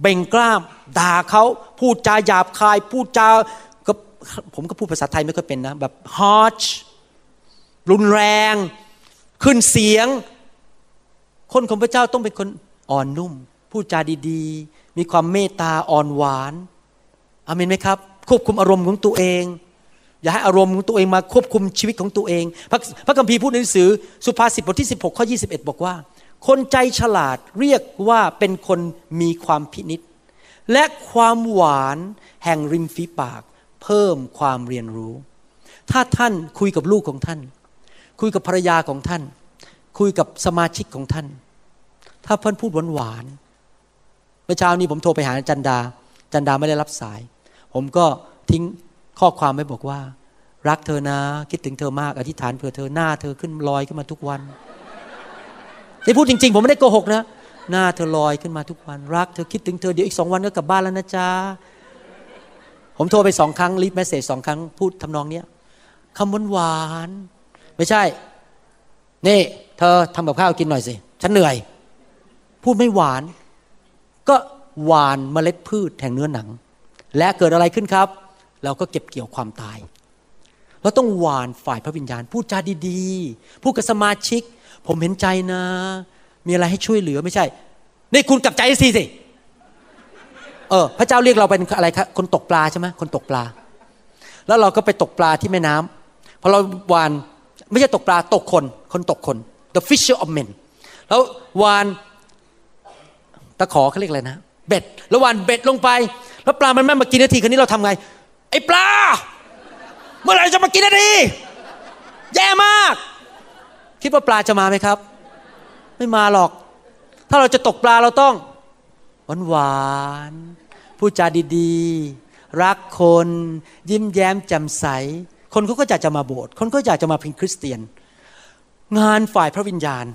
เบ่งกล้ามด่าเขาพูดจาหยาบคาย พูดจา ผมก็พูดภาษาไทยไม่ค่อยเป็นนะ แบบ harsh รุนแรง ขึ้นเสียง คนของพระเจ้าต้องเป็นคนอ่อนนุ่ม พูดจาดีๆ มีความเมตตาอ่อนหวานอาเมนไหมครับ ควบคุมอารมณ์ของตัวเอง อย่าให้อารมณ์ของตัวเองมาควบคุมชีวิตของตัวเอง พระพระคัมภีร์พูดในหนังสือ สุภาษิตบทที่ 16 ข้อ 21 บอกว่า คนใจฉลาดเรียกว่าเป็นคนมีความพินิษและความหวานแห่งริมฝีปาก เพิ่มความเรียนรู้ ถ้าท่านคุยกับลูกของท่าน คุยกับภรรยาของท่าน คุยกับสมาชิกของท่าน ถ้าเพื่อนพูดหวานหวานเมื่อเช้านี้ผมโทรไปหาจันดา จันดาไม่ได้รับสาย ผมก็ทิ้งข้อความไว้บอกว่า รักเธอนะ คิดถึงเธอมากอธิษฐานเผื่อเธอหน้าเธอขึ้นลอยขึ้นมาทุกวันที่พูดจริง ๆ ผมไม่ได้โกหกนะหน้าเธอลอยขึ้นมาทุกวันรัก เธอคิดถึงเธอเดี๋ยวอีกสองวันก็กลับบ้านแล้วนะจ๊ะ ผมโทรไปสองครั้งรีบแมสเซจสองครั้งพูดทำนองเนี้ยคำหวานหวานไม่ใช่ นี่ เธอทำกับข้าวกินหน่อยสิ ฉันเหนื่อย พูดไม่หวาน ก็หวานเมล็ดพืชแห่งเนื้อหนัง และเกิดอะไรขึ้นครับ เราก็เก็บเกี่ยวความตาย เราต้องหวานฝ่ายพระวิญญาณ พูดจาดีๆ พูดกับสมาชิก ผมเห็นใจนะ มีอะไรให้ช่วยเหลือไม่ใช่ นี่คุณกลับใจสิสิ เออพระเจ้าเรียกเราเป็นอะไรครับคนตกปลาใช่ไหมคนตกปลา แล้วเราก็ไปตกปลาที่แม่น้ำพอเราวานไม่ใช่ตกปลาตกคน คนตกคน the fisher of men แล้ววานตะขอเขาเรียกอะไรนะ เบ็ด แล้ววานเบ็ดลงไป แล้วปลามันไม่มากินนาทีคันนี้เราทำไง ไอ้ปลา เมื่อไหร่จะมากินนาทีแย่มาก คิดว่าปลาจะมาไหมครับ ไม่มาหรอก ถ้าเราจะตกปลาเราต้อง หวานหวานพูดจาดีๆ รักคน ยิ้มแย้มแจ่มใส คนเขาก็อยากจะมาโบสถ์คนก็อยากจะมาเป็นคริสเตียน งานฝ่ายพระวิญญาณ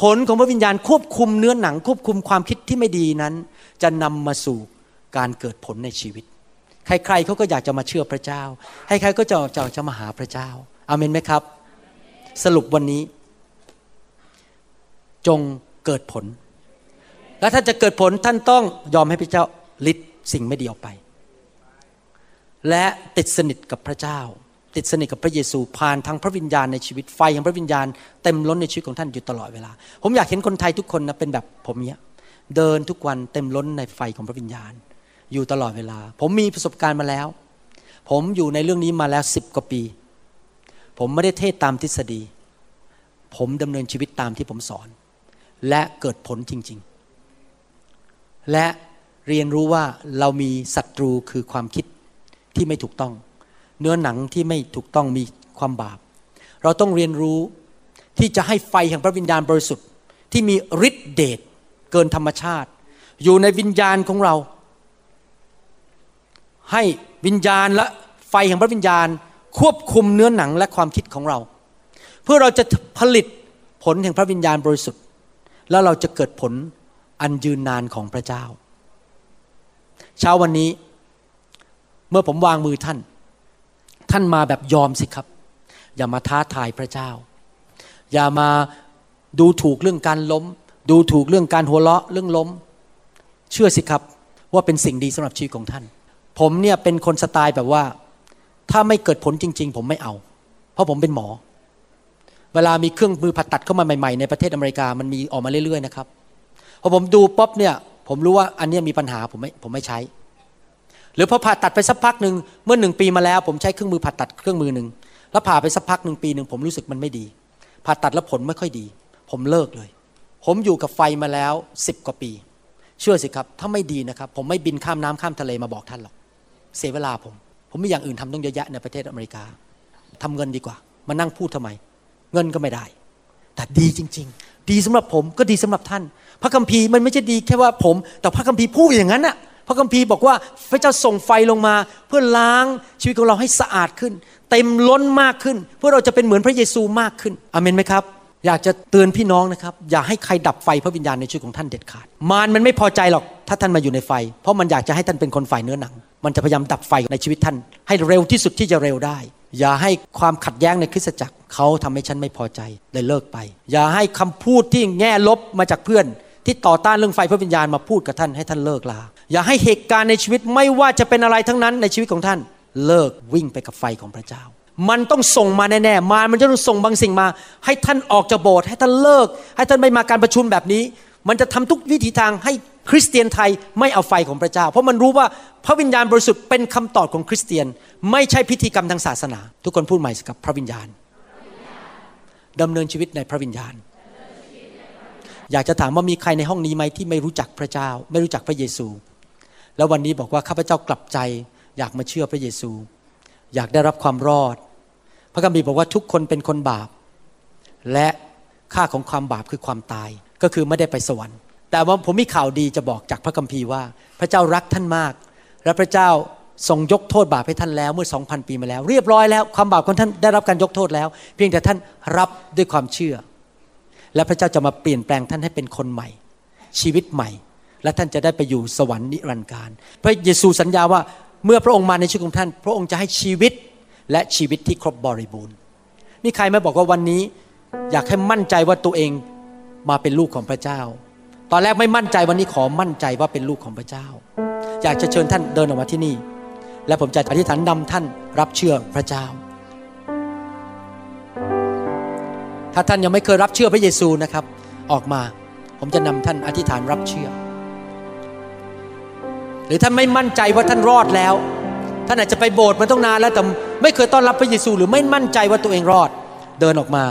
ผลของพระวิญญาณควบคุมเนื้อหนัง ควบคุมความคิดที่ไม่ดีนั้น จะนำมาสู่การเกิดผลในชีวิต ใครๆเขาก็อยากจะมาเชื่อพระเจ้า ใครๆก็จะจะจะมาหาพระเจ้าอาเมนไหมครับ สรุปวันนี้ จงเกิดผล และถ้าจะเกิดผลท่านต้องยอมให้พระเจ้าลิดสิ่งไม่ดีออกไป และติดสนิทกับพระเจ้า ติดสนิทกับพระเยซูผ่านทางพระวิญญาณในชีวิตไฟของพระวิญญาณเต็มล้นในชีวิตของท่านอยู่ตลอดเวลา ผมอยากเห็นคนไทยทุกคนนะเป็นแบบผมเนี้ยเดินทุกวันเต็มล้นในไฟของพระวิญญาณ อยู่ตลอดเวลา ผมมีประสบการณ์มาแล้ว ผมอยู่ในเรื่องนี้มาแล้วสิบกว่าปี ผมไม่ได้เทศตามทฤษฎี ผมดำเนินชีวิตตามที่ผมสอน และเกิดผลจริง และเรียนรู้ว่าเรามีศัตรูคือความคิดที่ไม่ถูกต้อง เนื้อหนังที่ไม่ถูกต้องมีความบาป เราต้องเรียนรู้ที่จะให้ไฟแห่งพระวิญญาณบริสุทธิ์ ที่มีฤทธิเดชเกินธรรมชาติ อยู่ในวิญญาณของเรา ให้วิญญาณและไฟแห่งพระวิญญาณ ควบคุมเนื้อหนังและความคิดของเรา เพื่อเราจะผลิตผลแห่งพระวิญญาณบริสุทธิ์ แล้วเราจะเกิดผล อันยืนนานของพระเจ้า เช้าวันนี้เมื่อผมวางมือท่าน ท่านมาแบบยอมสิครับ อย่ามาท้าทายพระเจ้า อย่ามาดูถูกเรื่องการล้ม ดูถูกเรื่องการหัวเราะเรื่องล้ม เชื่อสิครับว่าเป็นสิ่งดีสำหรับชีวิตของท่าน ผมเนี่ยเป็นคนสไตล์แบบว่า ถ้าไม่เกิดผลจริง ๆ ผมไม่เอา เพราะผมเป็นหมอ เวลามีเครื่องมือผ่าตัดเข้ามาใหม่ๆ ในประเทศอเมริกามันมีออกมาเรื่อยๆนะครับ พอผมดูป๊อบเนี่ย ผมรู้ว่าอันนี้มีปัญหาผมไม่ผมไม่ใช้ หรือพอผ่าตัดไปสักพักหนึ่งเมื่อหนึ่งปีมาแล้ว ผมใช้เครื่องมือผ่าตัดเครื่องมือหนึ่งแล้วผ่าไปสักพักหนึ่งปีหนึ่งผมรู้สึกมันไม่ดี ผ่าตัดแล้วผลไม่ค่อยดี ผมเลิกเลย ผมอยู่กับไฟมาแล้วสิบกว่าปี เชื่อสิครับ ถ้าไม่ดีนะครับ ผมไม่บินข้ามน้ำข้ามทะเลมาบอกท่านหรอก เสียเวลาผม ผมมีอย่างอื่นทำต้องเยอะแยะในประเทศอเมริกาทำเงินดีกว่า มานั่งพูดทำไม เงินก็ไม่ได้ แต่ดีจริง ๆ ดีสำหรับผมก็ดีสำหรับท่าน พระคัมภีร์มันไม่ใช่ดีแค่ว่าผม แต่พระคัมภีร์พูดอย่างนั้นน่ะพระคัมภีร์บอกว่าพระเจ้าส่งไฟลงมา เพื่อล้างชีวิตของเราให้สะอาดขึ้น เต็มล้นมากขึ้น เพื่อเราจะเป็นเหมือนพระเยซูมากขึ้นอเมนไหมครับ อยากจะเตือนพี่น้องนะครับ อย่าให้ใครดับไฟพระวิญญาณในชีวิตของท่านเด็ดขาด มารมันไม่พอใจหรอกถ้าท่านมาอยู่ในไฟ เพราะมันอยากจะให้ท่านเป็นคนฝ่ายเนื้อหนัง มันจะพยายามดับไฟในชีวิตท่าน ให้เร็วที่สุดที่จะเร็วได้ อย่าให้ความขัดแย้งในคริสตจักรเขาทำให้ฉันไม่พอใจเลยเลิกไป อย่าให้คำพูดที่แง่ลบมาจากเพื่อน ที่ต่อต้านเรื่องไฟพระวิญญาณมาพูดกับท่านให้ท่านเลิกลา อย่าให้เหตุการณ์ในชีวิตไม่ว่าจะเป็นอะไรทั้งนั้นในชีวิตของท่าน เลิกวิ่งไปกับไฟของพระเจ้า มันต้องส่งมาแน่ๆมามันจะต้องส่งบางสิ่งมา ให้ท่านออกจากโบสถ์ให้ท่านเลิก ให้ท่านไม่มาการประชุมแบบนี้ มันจะทำทุกวิถีทางให้คริสเตียนไทยไม่เอาไฟของพระเจ้า เพราะมันรู้ว่าพระวิญญาณบริสุทธิ์เป็นคำตอบของคริสเตียน ไม่ใช่พิธีกรรมทางศาสนา ทุกคนพูดใหม่สิครับพระวิญญาณดำเนินชีวิตในพระวิญญาณ อยากจะถามว่ามีใครในห้องนี้ไหมที่ไม่รู้จักพระเจ้า ไม่รู้จักพระเยซู แล้ววันนี้บอกว่าข้าพเจ้ากลับใจ อยากมาเชื่อพระเยซู อยากได้รับความรอด พระคัมภีร์บอกว่าทุกคนเป็นคนบาป และค่าของความบาปคือความตาย ก็คือไม่ได้ไปสวรรค์ แต่ว่าผมมีข่าวดีจะบอกจากพระคัมภีร์ว่า พระเจ้ารักท่านมาก และพระเจ้าทรงยกโทษบาปให้ท่านแล้วเมื่อสองพันปีมาแล้ว เรียบร้อยแล้วความบาปของท่านได้รับการยกโทษแล้ว เพียงแต่ท่านรับด้วยความเชื่อ และพระเจ้าจะมาเปลี่ยนแปลงท่านให้เป็นคนใหม่ ชีวิตใหม่ และท่านจะได้ไปอยู่สวรรค์นิรันดร์การ พระเยซูสัญญาว่าเมื่อพระองค์มาในชีวิตของท่าน พระองค์จะให้ชีวิตและชีวิตที่ครบบริบูรณ์มีใครไมาบอกว่าวันนี้อยากให้มั่นใจว่าตัวเองมาเป็นลูกของพระเจ้า ตอนแรกไม่มั่นใจวันนี้ขอมั่นใจว่าเป็นลูกของพระเจ้า อยากจะเชิญท่านเดินออกมาที่นี่ และผมจะอธิษฐานนำท่านรับเชื่อพระเจ้า ถ้าท่านยังไม่เคยรับเชื่อพระเยซูนะครับ ออกมาผมจะนำท่านอธิษฐานรับเชื่อ หรือท่านไม่มั่นใจว่าท่านรอดแล้ว ท่านอาจจะไปโบสถ์มาต้องนานแล้วแต่ไม่เคยต้อนรับพระเยซู หรือไม่มั่นใจว่าตัวเองรอด เดินออกมา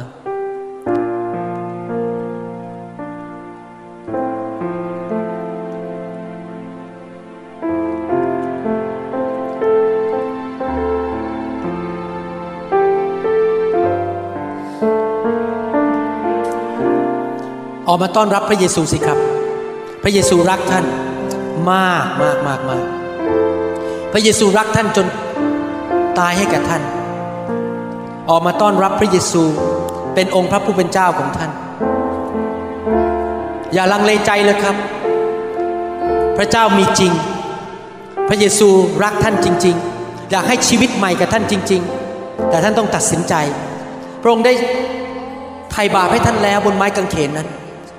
ออกมาต้อนรับพระเยซูสิครับ พระเยซูรักท่านมากมากมากมากพระเยซูรักท่านจนตายให้แก่ท่าน ออกมาต้อนรับพระเยซูเป็นองค์พระผู้เป็นเจ้าของท่าน อย่าลังเลใจเลยครับ พระเจ้ามีจริง พระเยซูรักท่านจริง ๆ อยากให้ชีวิตใหม่กับท่านจริง ๆ แต่ท่านต้องตัดสินใจ พระองค์ได้ไถ่บาปให้ท่านแล้วบนไม้กางเขนนั้น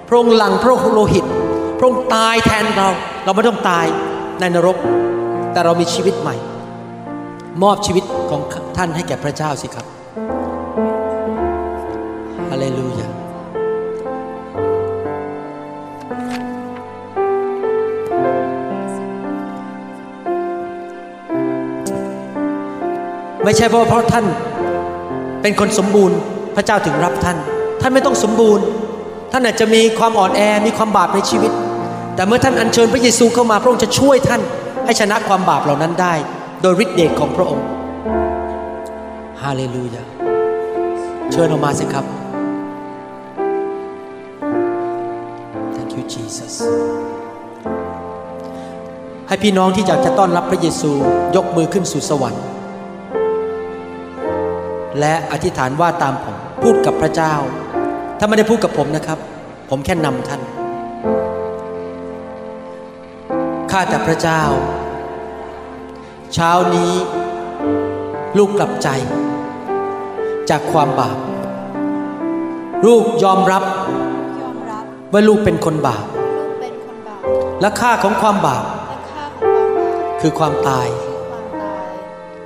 พระองค์หลั่งพระโลหิต พระองค์ตายแทนเรา เราไม่ต้องตายในนรก แต่เรามีชีวิตใหม่ มอบชีวิตของท่านให้แก่พระเจ้าสิครับฮาเลลูยาไม่ใช่เพราะเพราะท่านเป็นคนสมบูรณ์พระเจ้าถึงรับท่าน ท่านไม่ต้องสมบูรณ์ ท่านอาจจะมีความอ่อนแอมีความบาปในชีวิต แต่เมื่อท่านอัญเชิญพระเยซูเข้ามาพระองค์จะช่วยท่านให้ชนะความบาปเหล่านั้นได้ โดยฤทธิเดชของพระองค์ฮาเลลูยาเชิญออกมาสิครับ Thank you Jesus ให้พี่น้องที่อยากจะต้อนรับพระเยซูยกมือขึ้นสู่สวรรค์ และอธิษฐานว่าตามผมพูดกับพระเจ้า ถ้าไม่ได้พูดกับผมนะครับ ผมแค่นำท่าน ข้าแต่พระเจ้า เช้านี้ ลูกกลับใจ จากความบาป ลูกยอมรับรบว่าลูกเป็นคนบาปปนนบาป และค่าของความบาป คือความตาย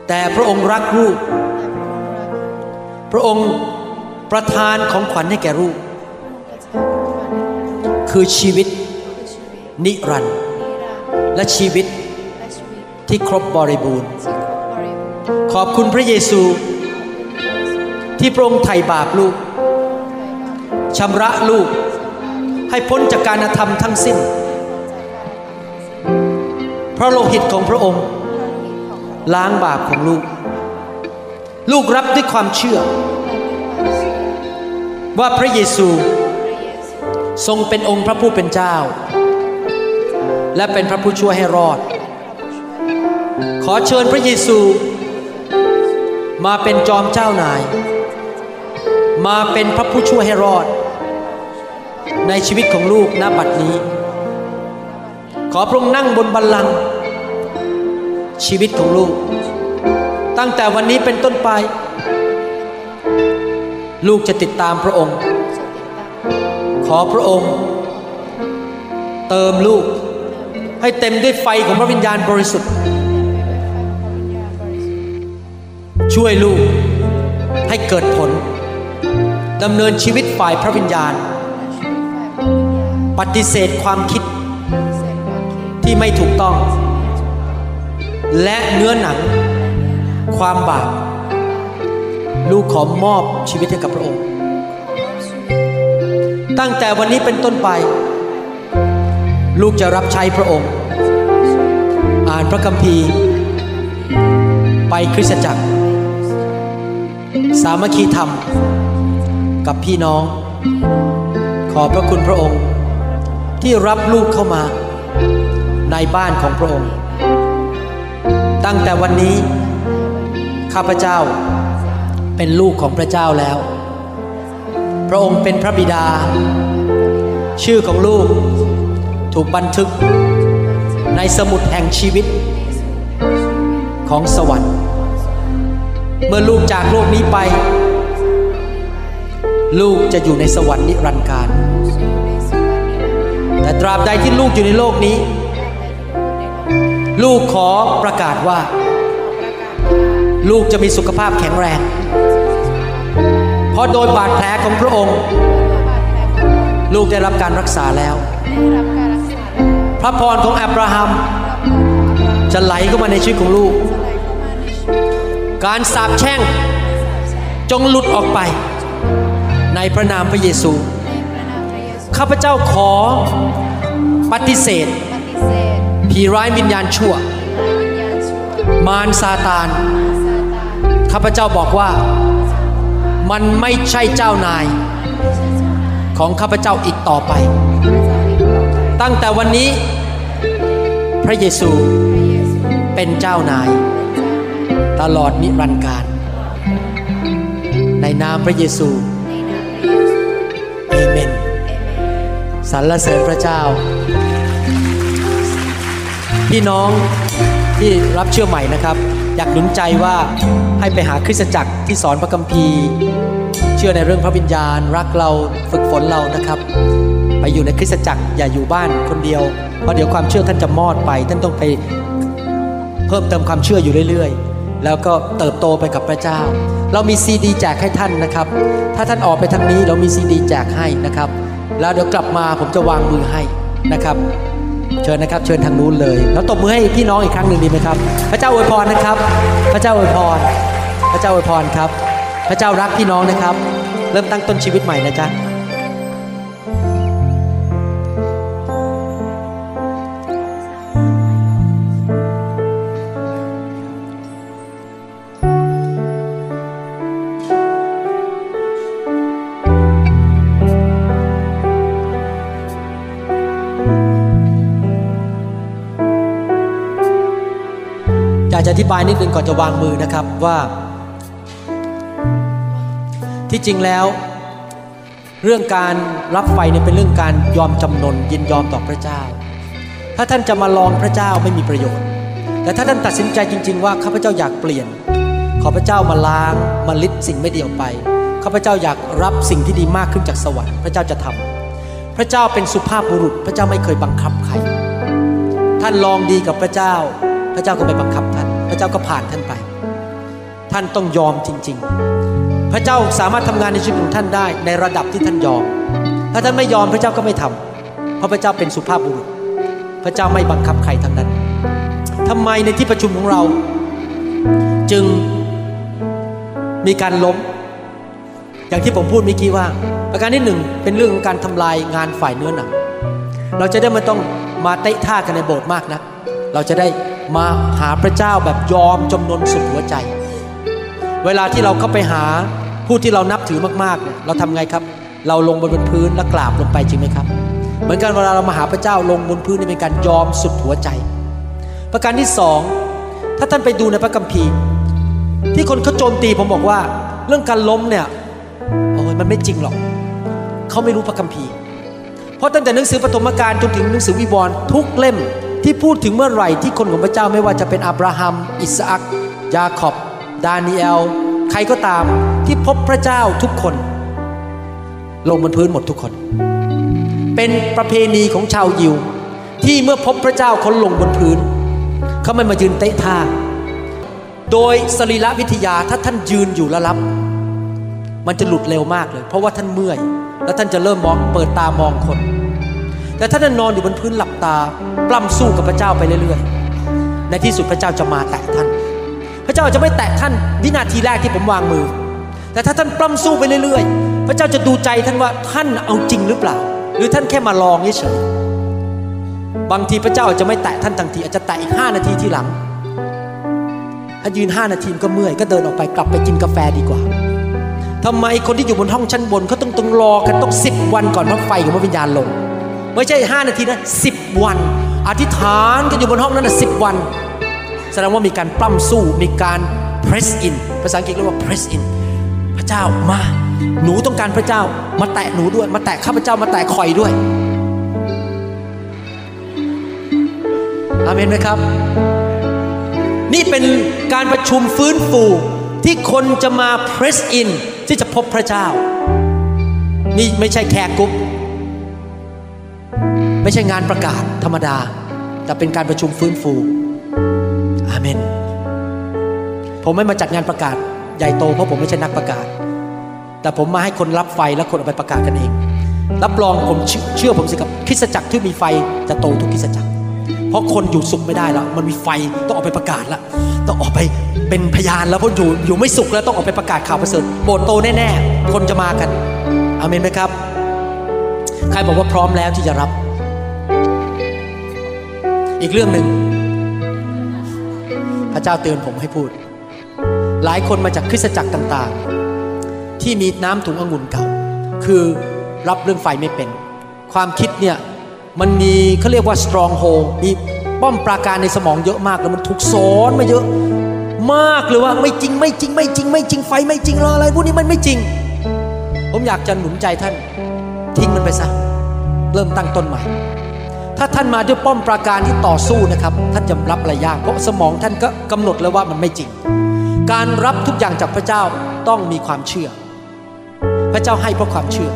แต่พระองค์รักลูก พระองค์ ประทานของขวัญให้แก่ลูกพระองค์ประทานของขวัญให้แก่ลูกคือชีวิตคือชีวิตนิรันดร์นิรันดร์และชีวิตและชีวิตที่ครบบริบูรณ์ที่ครบบริบูรณ์ ขอบคุณพระเยซู ที่พระองค์ไถ่บาปลูกไทยบาปชำระลูกให้พ้นจากการธรรมทั้งสิ้นเพราะโลหิตของพระองค์ ล้างบาปของลูก ลูกรับด้วยความเชื่อ ว่าพระเยซูทรงเป็นองค์พระผู้เป็นเจ้า และเป็นพระผู้ช่วยให้รอด ขอเชิญพระเยซูมาเป็นจอมเจ้านาย มาเป็นพระผู้ช่วยให้รอด ในชีวิตของลูกณบัดนี้ ขอพระองค์นั่งบนบัลลังก์ชีวิตของลูก ตั้งแต่วันนี้เป็นต้นไป ลูกจะติดตามพระองค์ ขอพระองค์ เติมลูก ให้เต็มด้วยไฟของพระวิญญาณบริสุทธิ์ ช่วยลูกให้เกิดผลดำเนินชีวิตฝ่ายพระวิญญาณ ปฏิเสธความคิดที่ไม่ถูกต้อง และเนื้อหนัง ความบาป ลูกขอมอบชีวิตให้กับพระองค์ ตั้งแต่วันนี้เป็นต้นไป ลูกจะรับใช้พระองค์ อ่านพระคัมภีร์ ไปคริสตจักร สามัคคีธรรม กับพี่น้อง ขอพระคุณพระองค์ ที่รับลูกเข้ามาในบ้านของพระองค์ ตั้งแต่วันนี้ข้าพเจ้า เป็นลูกของพระเจ้าแล้ว พระองค์เป็นพระบิดา ชื่อของลูกถูกบันทึกในสมุดแห่งชีวิตของสวรรค์ เมื่อลูกจากโลกนี้ไป ลูกจะอยู่ในสวรรค์นิรันดร์การ แต่ตราบใดที่ลูกอยู่ในโลกนี้ ลูกขอประกาศว่า ลูกจะมีสุขภาพแข็งแรง ราะโดยบาดแผลของพระองค์ ลูกได้รับการรักษาแล้ว พระพรของอับราฮัม จะไหลเข้ามาในชีวิตของลูก การสาปแช่งจงหลุดออกไป ในพระนามพระเยซู ข้าพเจ้าขอปฏิเสธผีร้ายวิญญาณชั่ว มารซาตาน ข้าพเจ้าบอกว่า มันไม่ใช่เจ้านาย ของข้าพเจ้าอีกต่อไป ตั้งแต่วันนี้ พระเยซูเป็นเจ้านาย ตลอดนิรันดร์การ ในนามพระเยซูเอเมนสรรเสริญพระเจ้า พี่น้องที่รับเชื่อใหม่นะครับ อยากหนุนใจว่าให้ไปหาคริสตจักร ที่สอนพระคัมภีร์ เชื่อในเรื่องพระวิญญาณ รักเราฝึกฝนเรานะครับ ไปอยู่ในคริสตจักรอย่าอยู่บ้านคนเดียวเพราะเดี๋ยวความเชื่อท่านจะมอดไป ท่านต้องไปเพิ่มเติมความเชื่ออยู่เรื่อยๆ แล้วก็เติบโตไปกับพระเจ้า เรามีซีดีแจกให้ท่านนะครับ ถ้าท่านออกไปทางนี้เรามีซีดีแจกให้นะครับ แล้วเดี๋ยวกลับมาผมจะวางมือให้นะครับเชิญนะครับ เชิญทางนู้นเลย แล้วตบมือให้พี่น้องอีกครั้งหนึ่งดีไหมครับ พระเจ้าอวยพรนะครับ พระเจ้าอวยพร พระเจ้าอวยพรครับ พระเจ้ารักพี่น้องนะครับ เริ่มตั้งต้นชีวิตใหม่นะจ๊ะากจะอธิบายนิดนึงก่อนจะวางมือนะครับว่า ที่จริงแล้ว เรื่องการรับไฟเนี่ยเป็นเรื่องการยอมจำนนยินยอมต่อพระเจ้า ถ้าท่านจะมาลองพระเจ้าไม่มีประโยชน์ แต่ถ้าท่านตัดสินใจจริง ๆ ว่าข้าพเจ้าอยากเปลี่ยน ขอพระเจ้ามาล้างมาลิดสิ่งไม่ดีออกไปข้าพเจ้าอยากรับสิ่งที่ดีมากขึ้นจากสวรรค์พระเจ้าจะทำพระเจ้าเป็นสุภาพบุรุษ พระเจ้าไม่เคยบังคับใคร ท่านลองดีกับพระเจ้า พระเจ้าก็ไม่บังคับท่าน พระเจ้าก็ผ่านท่านไป ท่านต้องยอมจริง ๆ พระเจ้าสามารถทำงานในชีวิตของท่านได้ในระดับที่ท่านยอม ถ้าท่านไม่ยอมพระเจ้าก็ไม่ทำเพราะพระเจ้าเป็นสุภาพบุรุษ พระเจ้าไม่บังคับใครทั้งนั้นทำไมในที่ประชุมของเรา จึงมีการล้ม อย่างที่ผมพูดเมื่อกี้ว่า ประการที่หนึ่งเป็นเรื่องของการทำลายงานฝ่ายเนื้อหนังเราจะได้ไม่ต้องมาเตะท่ากันในโบสถ์มากนะเราจะได้มาหาพระเจ้าแบบยอมจำนนสุดหัวใจ เวลาที่เราเข้าไปหา ผู้ที่เรานับถือมากๆเนี่ยเราทำไงครับ เราลงบนบนพื้นและกราบลงไปจริงไหมครับ เหมือนกันเวลาเรามาหาพระเจ้าลงบนพื้นนี่เป็นการยอมสุดหัวใจ ประการที่สองถ้าท่านไปดูในพระคัมภีร์ ที่คนเขาโจมตีผมบอกว่า เรื่องการล้มเนี่ยโอ้ยมันไม่จริงหรอกเขาไม่รู้พระคัมภีร์ เพราะตั้งแต่หนังสือปฐมกาลจนถึงหนังสือวิวรณ์ทุกเล่มที่พูดถึงเมื่อไหร่ที่คนของพระเจ้าไม่ว่าจะเป็นอับราฮัม อิสอักยาคอบ ดานิเอล ใครก็ตาม ที่พบพระเจ้าทุกคน ลงบนพื้นหมดทุกคน เป็นประเพณีของชาวยิว ที่เมื่อพบพระเจ้าเขาลงบนพื้น เขาไม่มายืนเตะท่า โดยสรีระวิทยาถ้าท่านยืนอยู่แล้วรับ มันจะหลุดเร็วมากเลย เพราะว่าท่านเมื่อย แล้วท่านจะเริ่มมองเปิดตามองคน แต่ถ้าท่านนอนอยู่บนพื้นหลับตา ปล้ำสู้กับพระเจ้าไปเรื่อยๆในที่สุดพระเจ้าจะมาแตะท่านพระเจ้าจะไม่แตะท่านวินาทีแรกที่ผมวางมือ แต่ถ้าท่านปล้ำสู้ไปเรื่อยๆ พระเจ้าจะดูใจท่านว่าท่านเอาจริงหรือเปล่า หรือท่านแค่มาลองเฉยๆบางทีพระเจ้าอาจจะไม่แตะท่านทันทีอาจจะแตะอีกห้านาทีที่หลังถ้ายืนห้านาทีก็เมื่อยก็เดินออกไปกลับไปกินกาแฟดีกว่าทำไมคนที่อยู่บนห้องชั้นบนเขาต้องต้องรอกันต้องสิบวันก่อนพระไฟของพระวิญญาณลง ไม่ใช่ห้านาทีนะสิบวัน อธิษฐานกันอยู่บนห้องนั้นนะสิบวัน แสดงว่ามีการปล้ำสู้มีการ press in ภาษาอังกฤษเรียกว่า press in เจ้ามา หนูต้องการพระเจ้า มาแตะหนูด้วย มาแตะข้าพเจ้ามาแตะคอยด้วยอาเมนไหมครับ นี่เป็นการประชุมฟื้นฟูที่คนจะมา press in ที่จะพบพระเจ้า นี่ไม่ใช่แขกกรุ๊ปไม่ใช่งานประกาศธรรมดา แต่เป็นการประชุมฟื้นฟู อาเมน ผมไม่มาจัดงานประกาศ ใหญ่โตเพราะผมไม่ใช่นักประกาศ แต่ผมมาให้คนรับไฟและคนเอาไปประกาศกันเอง รับรองผมเชื่อผมสิครับคริสจักรที่มีไฟจะโตทุกคริสจักร เพราะคนอยู่สุขไม่ได้แล้วมันมีไฟต้องออกไปประกาศแล้วต้องออกไปเป็นพยานแล้วเพราะอยู่อยู่ไม่สุขแล้วต้องออกไปประกาศข่าวประเสริฐโบสถ์โตแน่ๆคนจะมากันอาเมนไหมครับ ใครบอกว่าพร้อมแล้วที่จะรับ อีกเรื่องหนึ่งพระเจ้าเตือนผมให้พูด หลายคนมาจากคริสตจักรต่างๆ ที่มีน้ำถุงองุ่นเก่า คือรับเรื่องไฟไม่เป็น ความคิดเนี่ยมันมีเขาเรียกว่า strong hold มีป้อมปราการในสมองเยอะมากแล้วมันถูกสอนมาเยอะมากเลยว่าไม่จริงไม่จริงไม่จริง ไม่จริงไฟไม่จริงรออะไรพวกนี้มันไม่จริง ผมอยากจะหนุนใจท่านทิ้งมันไปซะเริ่มตั้งต้นใหม่ ถ้าท่านมาด้วยป้อมปราการที่ต่อสู้นะครับ ท่านจะรับอะไรยากเพราะสมองท่านก็กำหนดแล้วว่ามันไม่จริง การรับทุกอย่างจากพระเจ้าต้องมีความเชื่อ พระเจ้าให้เพราะความเชื่อ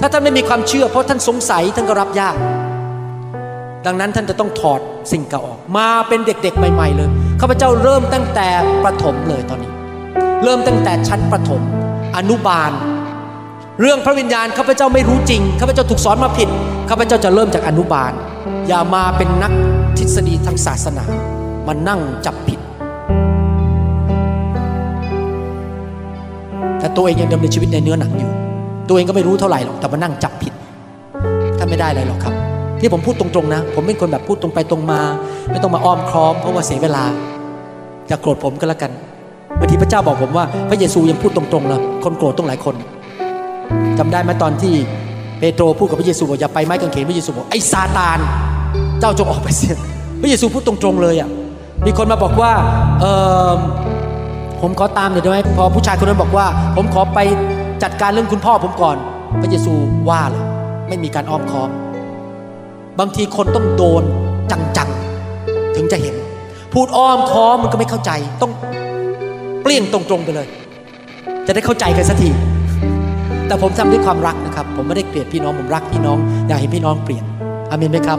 ถ้าท่านไม่มีความเชื่อ เพราะท่านสงสัยท่านก็รับยาก ดังนั้นท่านจะต้องถอดสิ่งเก่าออก มาเป็นเด็กๆ ใหม่ๆเลยข้าพเจ้าเริ่มตั้งแต่ประถมเลยตอนนี้ เริ่มตั้งแต่ชั้นประถม อนุบาล เรื่องพระวิญญาณข้าพเจ้าไม่รู้จริงข้าพเจ้าถูกสอนมาผิดข้าพเจ้าจะเริ่มจากอนุบาล อย่ามาเป็นนักทฤษฎีทางศาสนามานั่งจับผิด ตัวเองยังดำเนินชีวิตในเนื้อหนังอยู่ ตัวเองก็ไม่รู้เท่าไหร่หรอกแต่มานั่งจับผิดท่านไม่ได้อะไรหรอกครับ ที่ผมพูดตรงๆนะ ผมเป็นคนแบบพูดตรงไปตรงมา ไม่ต้องมาอ้อมค้อมเพราะว่าเสียเวลาอย่าโกรธผมก็แล้วกันบางทีพระเจ้าบอกผมว่า พระเยซูยังพูดตรงๆเลยคนโกรธต้องหลายคนจำได้ไหมตอนที่เปโตรพูดกับพระเยซูบอกอย่าไปไม้กางเขนพระเยซูบอกไอ้ซาตาน เจ้าจงออกไปเสียพระเยซูพูดตรงๆเลยอะมีคนมาบอกว่าเออ ผมขอตามหน่อยได้ไหมพอผู้ชายคนนั้นบอกว่า ผมขอไปจัดการเรื่องคุณพ่อผมก่อน พระเยซูว่าเลยไม่มีการอ้อมค้อม บางทีคนต้องโดนจังๆ ถึงจะเห็น พูดอ้อมค้อมมันก็ไม่เข้าใจ ต้องเปลี่ยนตรงๆไปเลย จะได้เข้าใจกันสักทีแต่ผมทำด้วยความรักนะครับ ผมไม่ได้เกลียดพี่น้องผมรักพี่น้องอยากเห็นพี่น้องเปลี่ยนอามินไหมครับ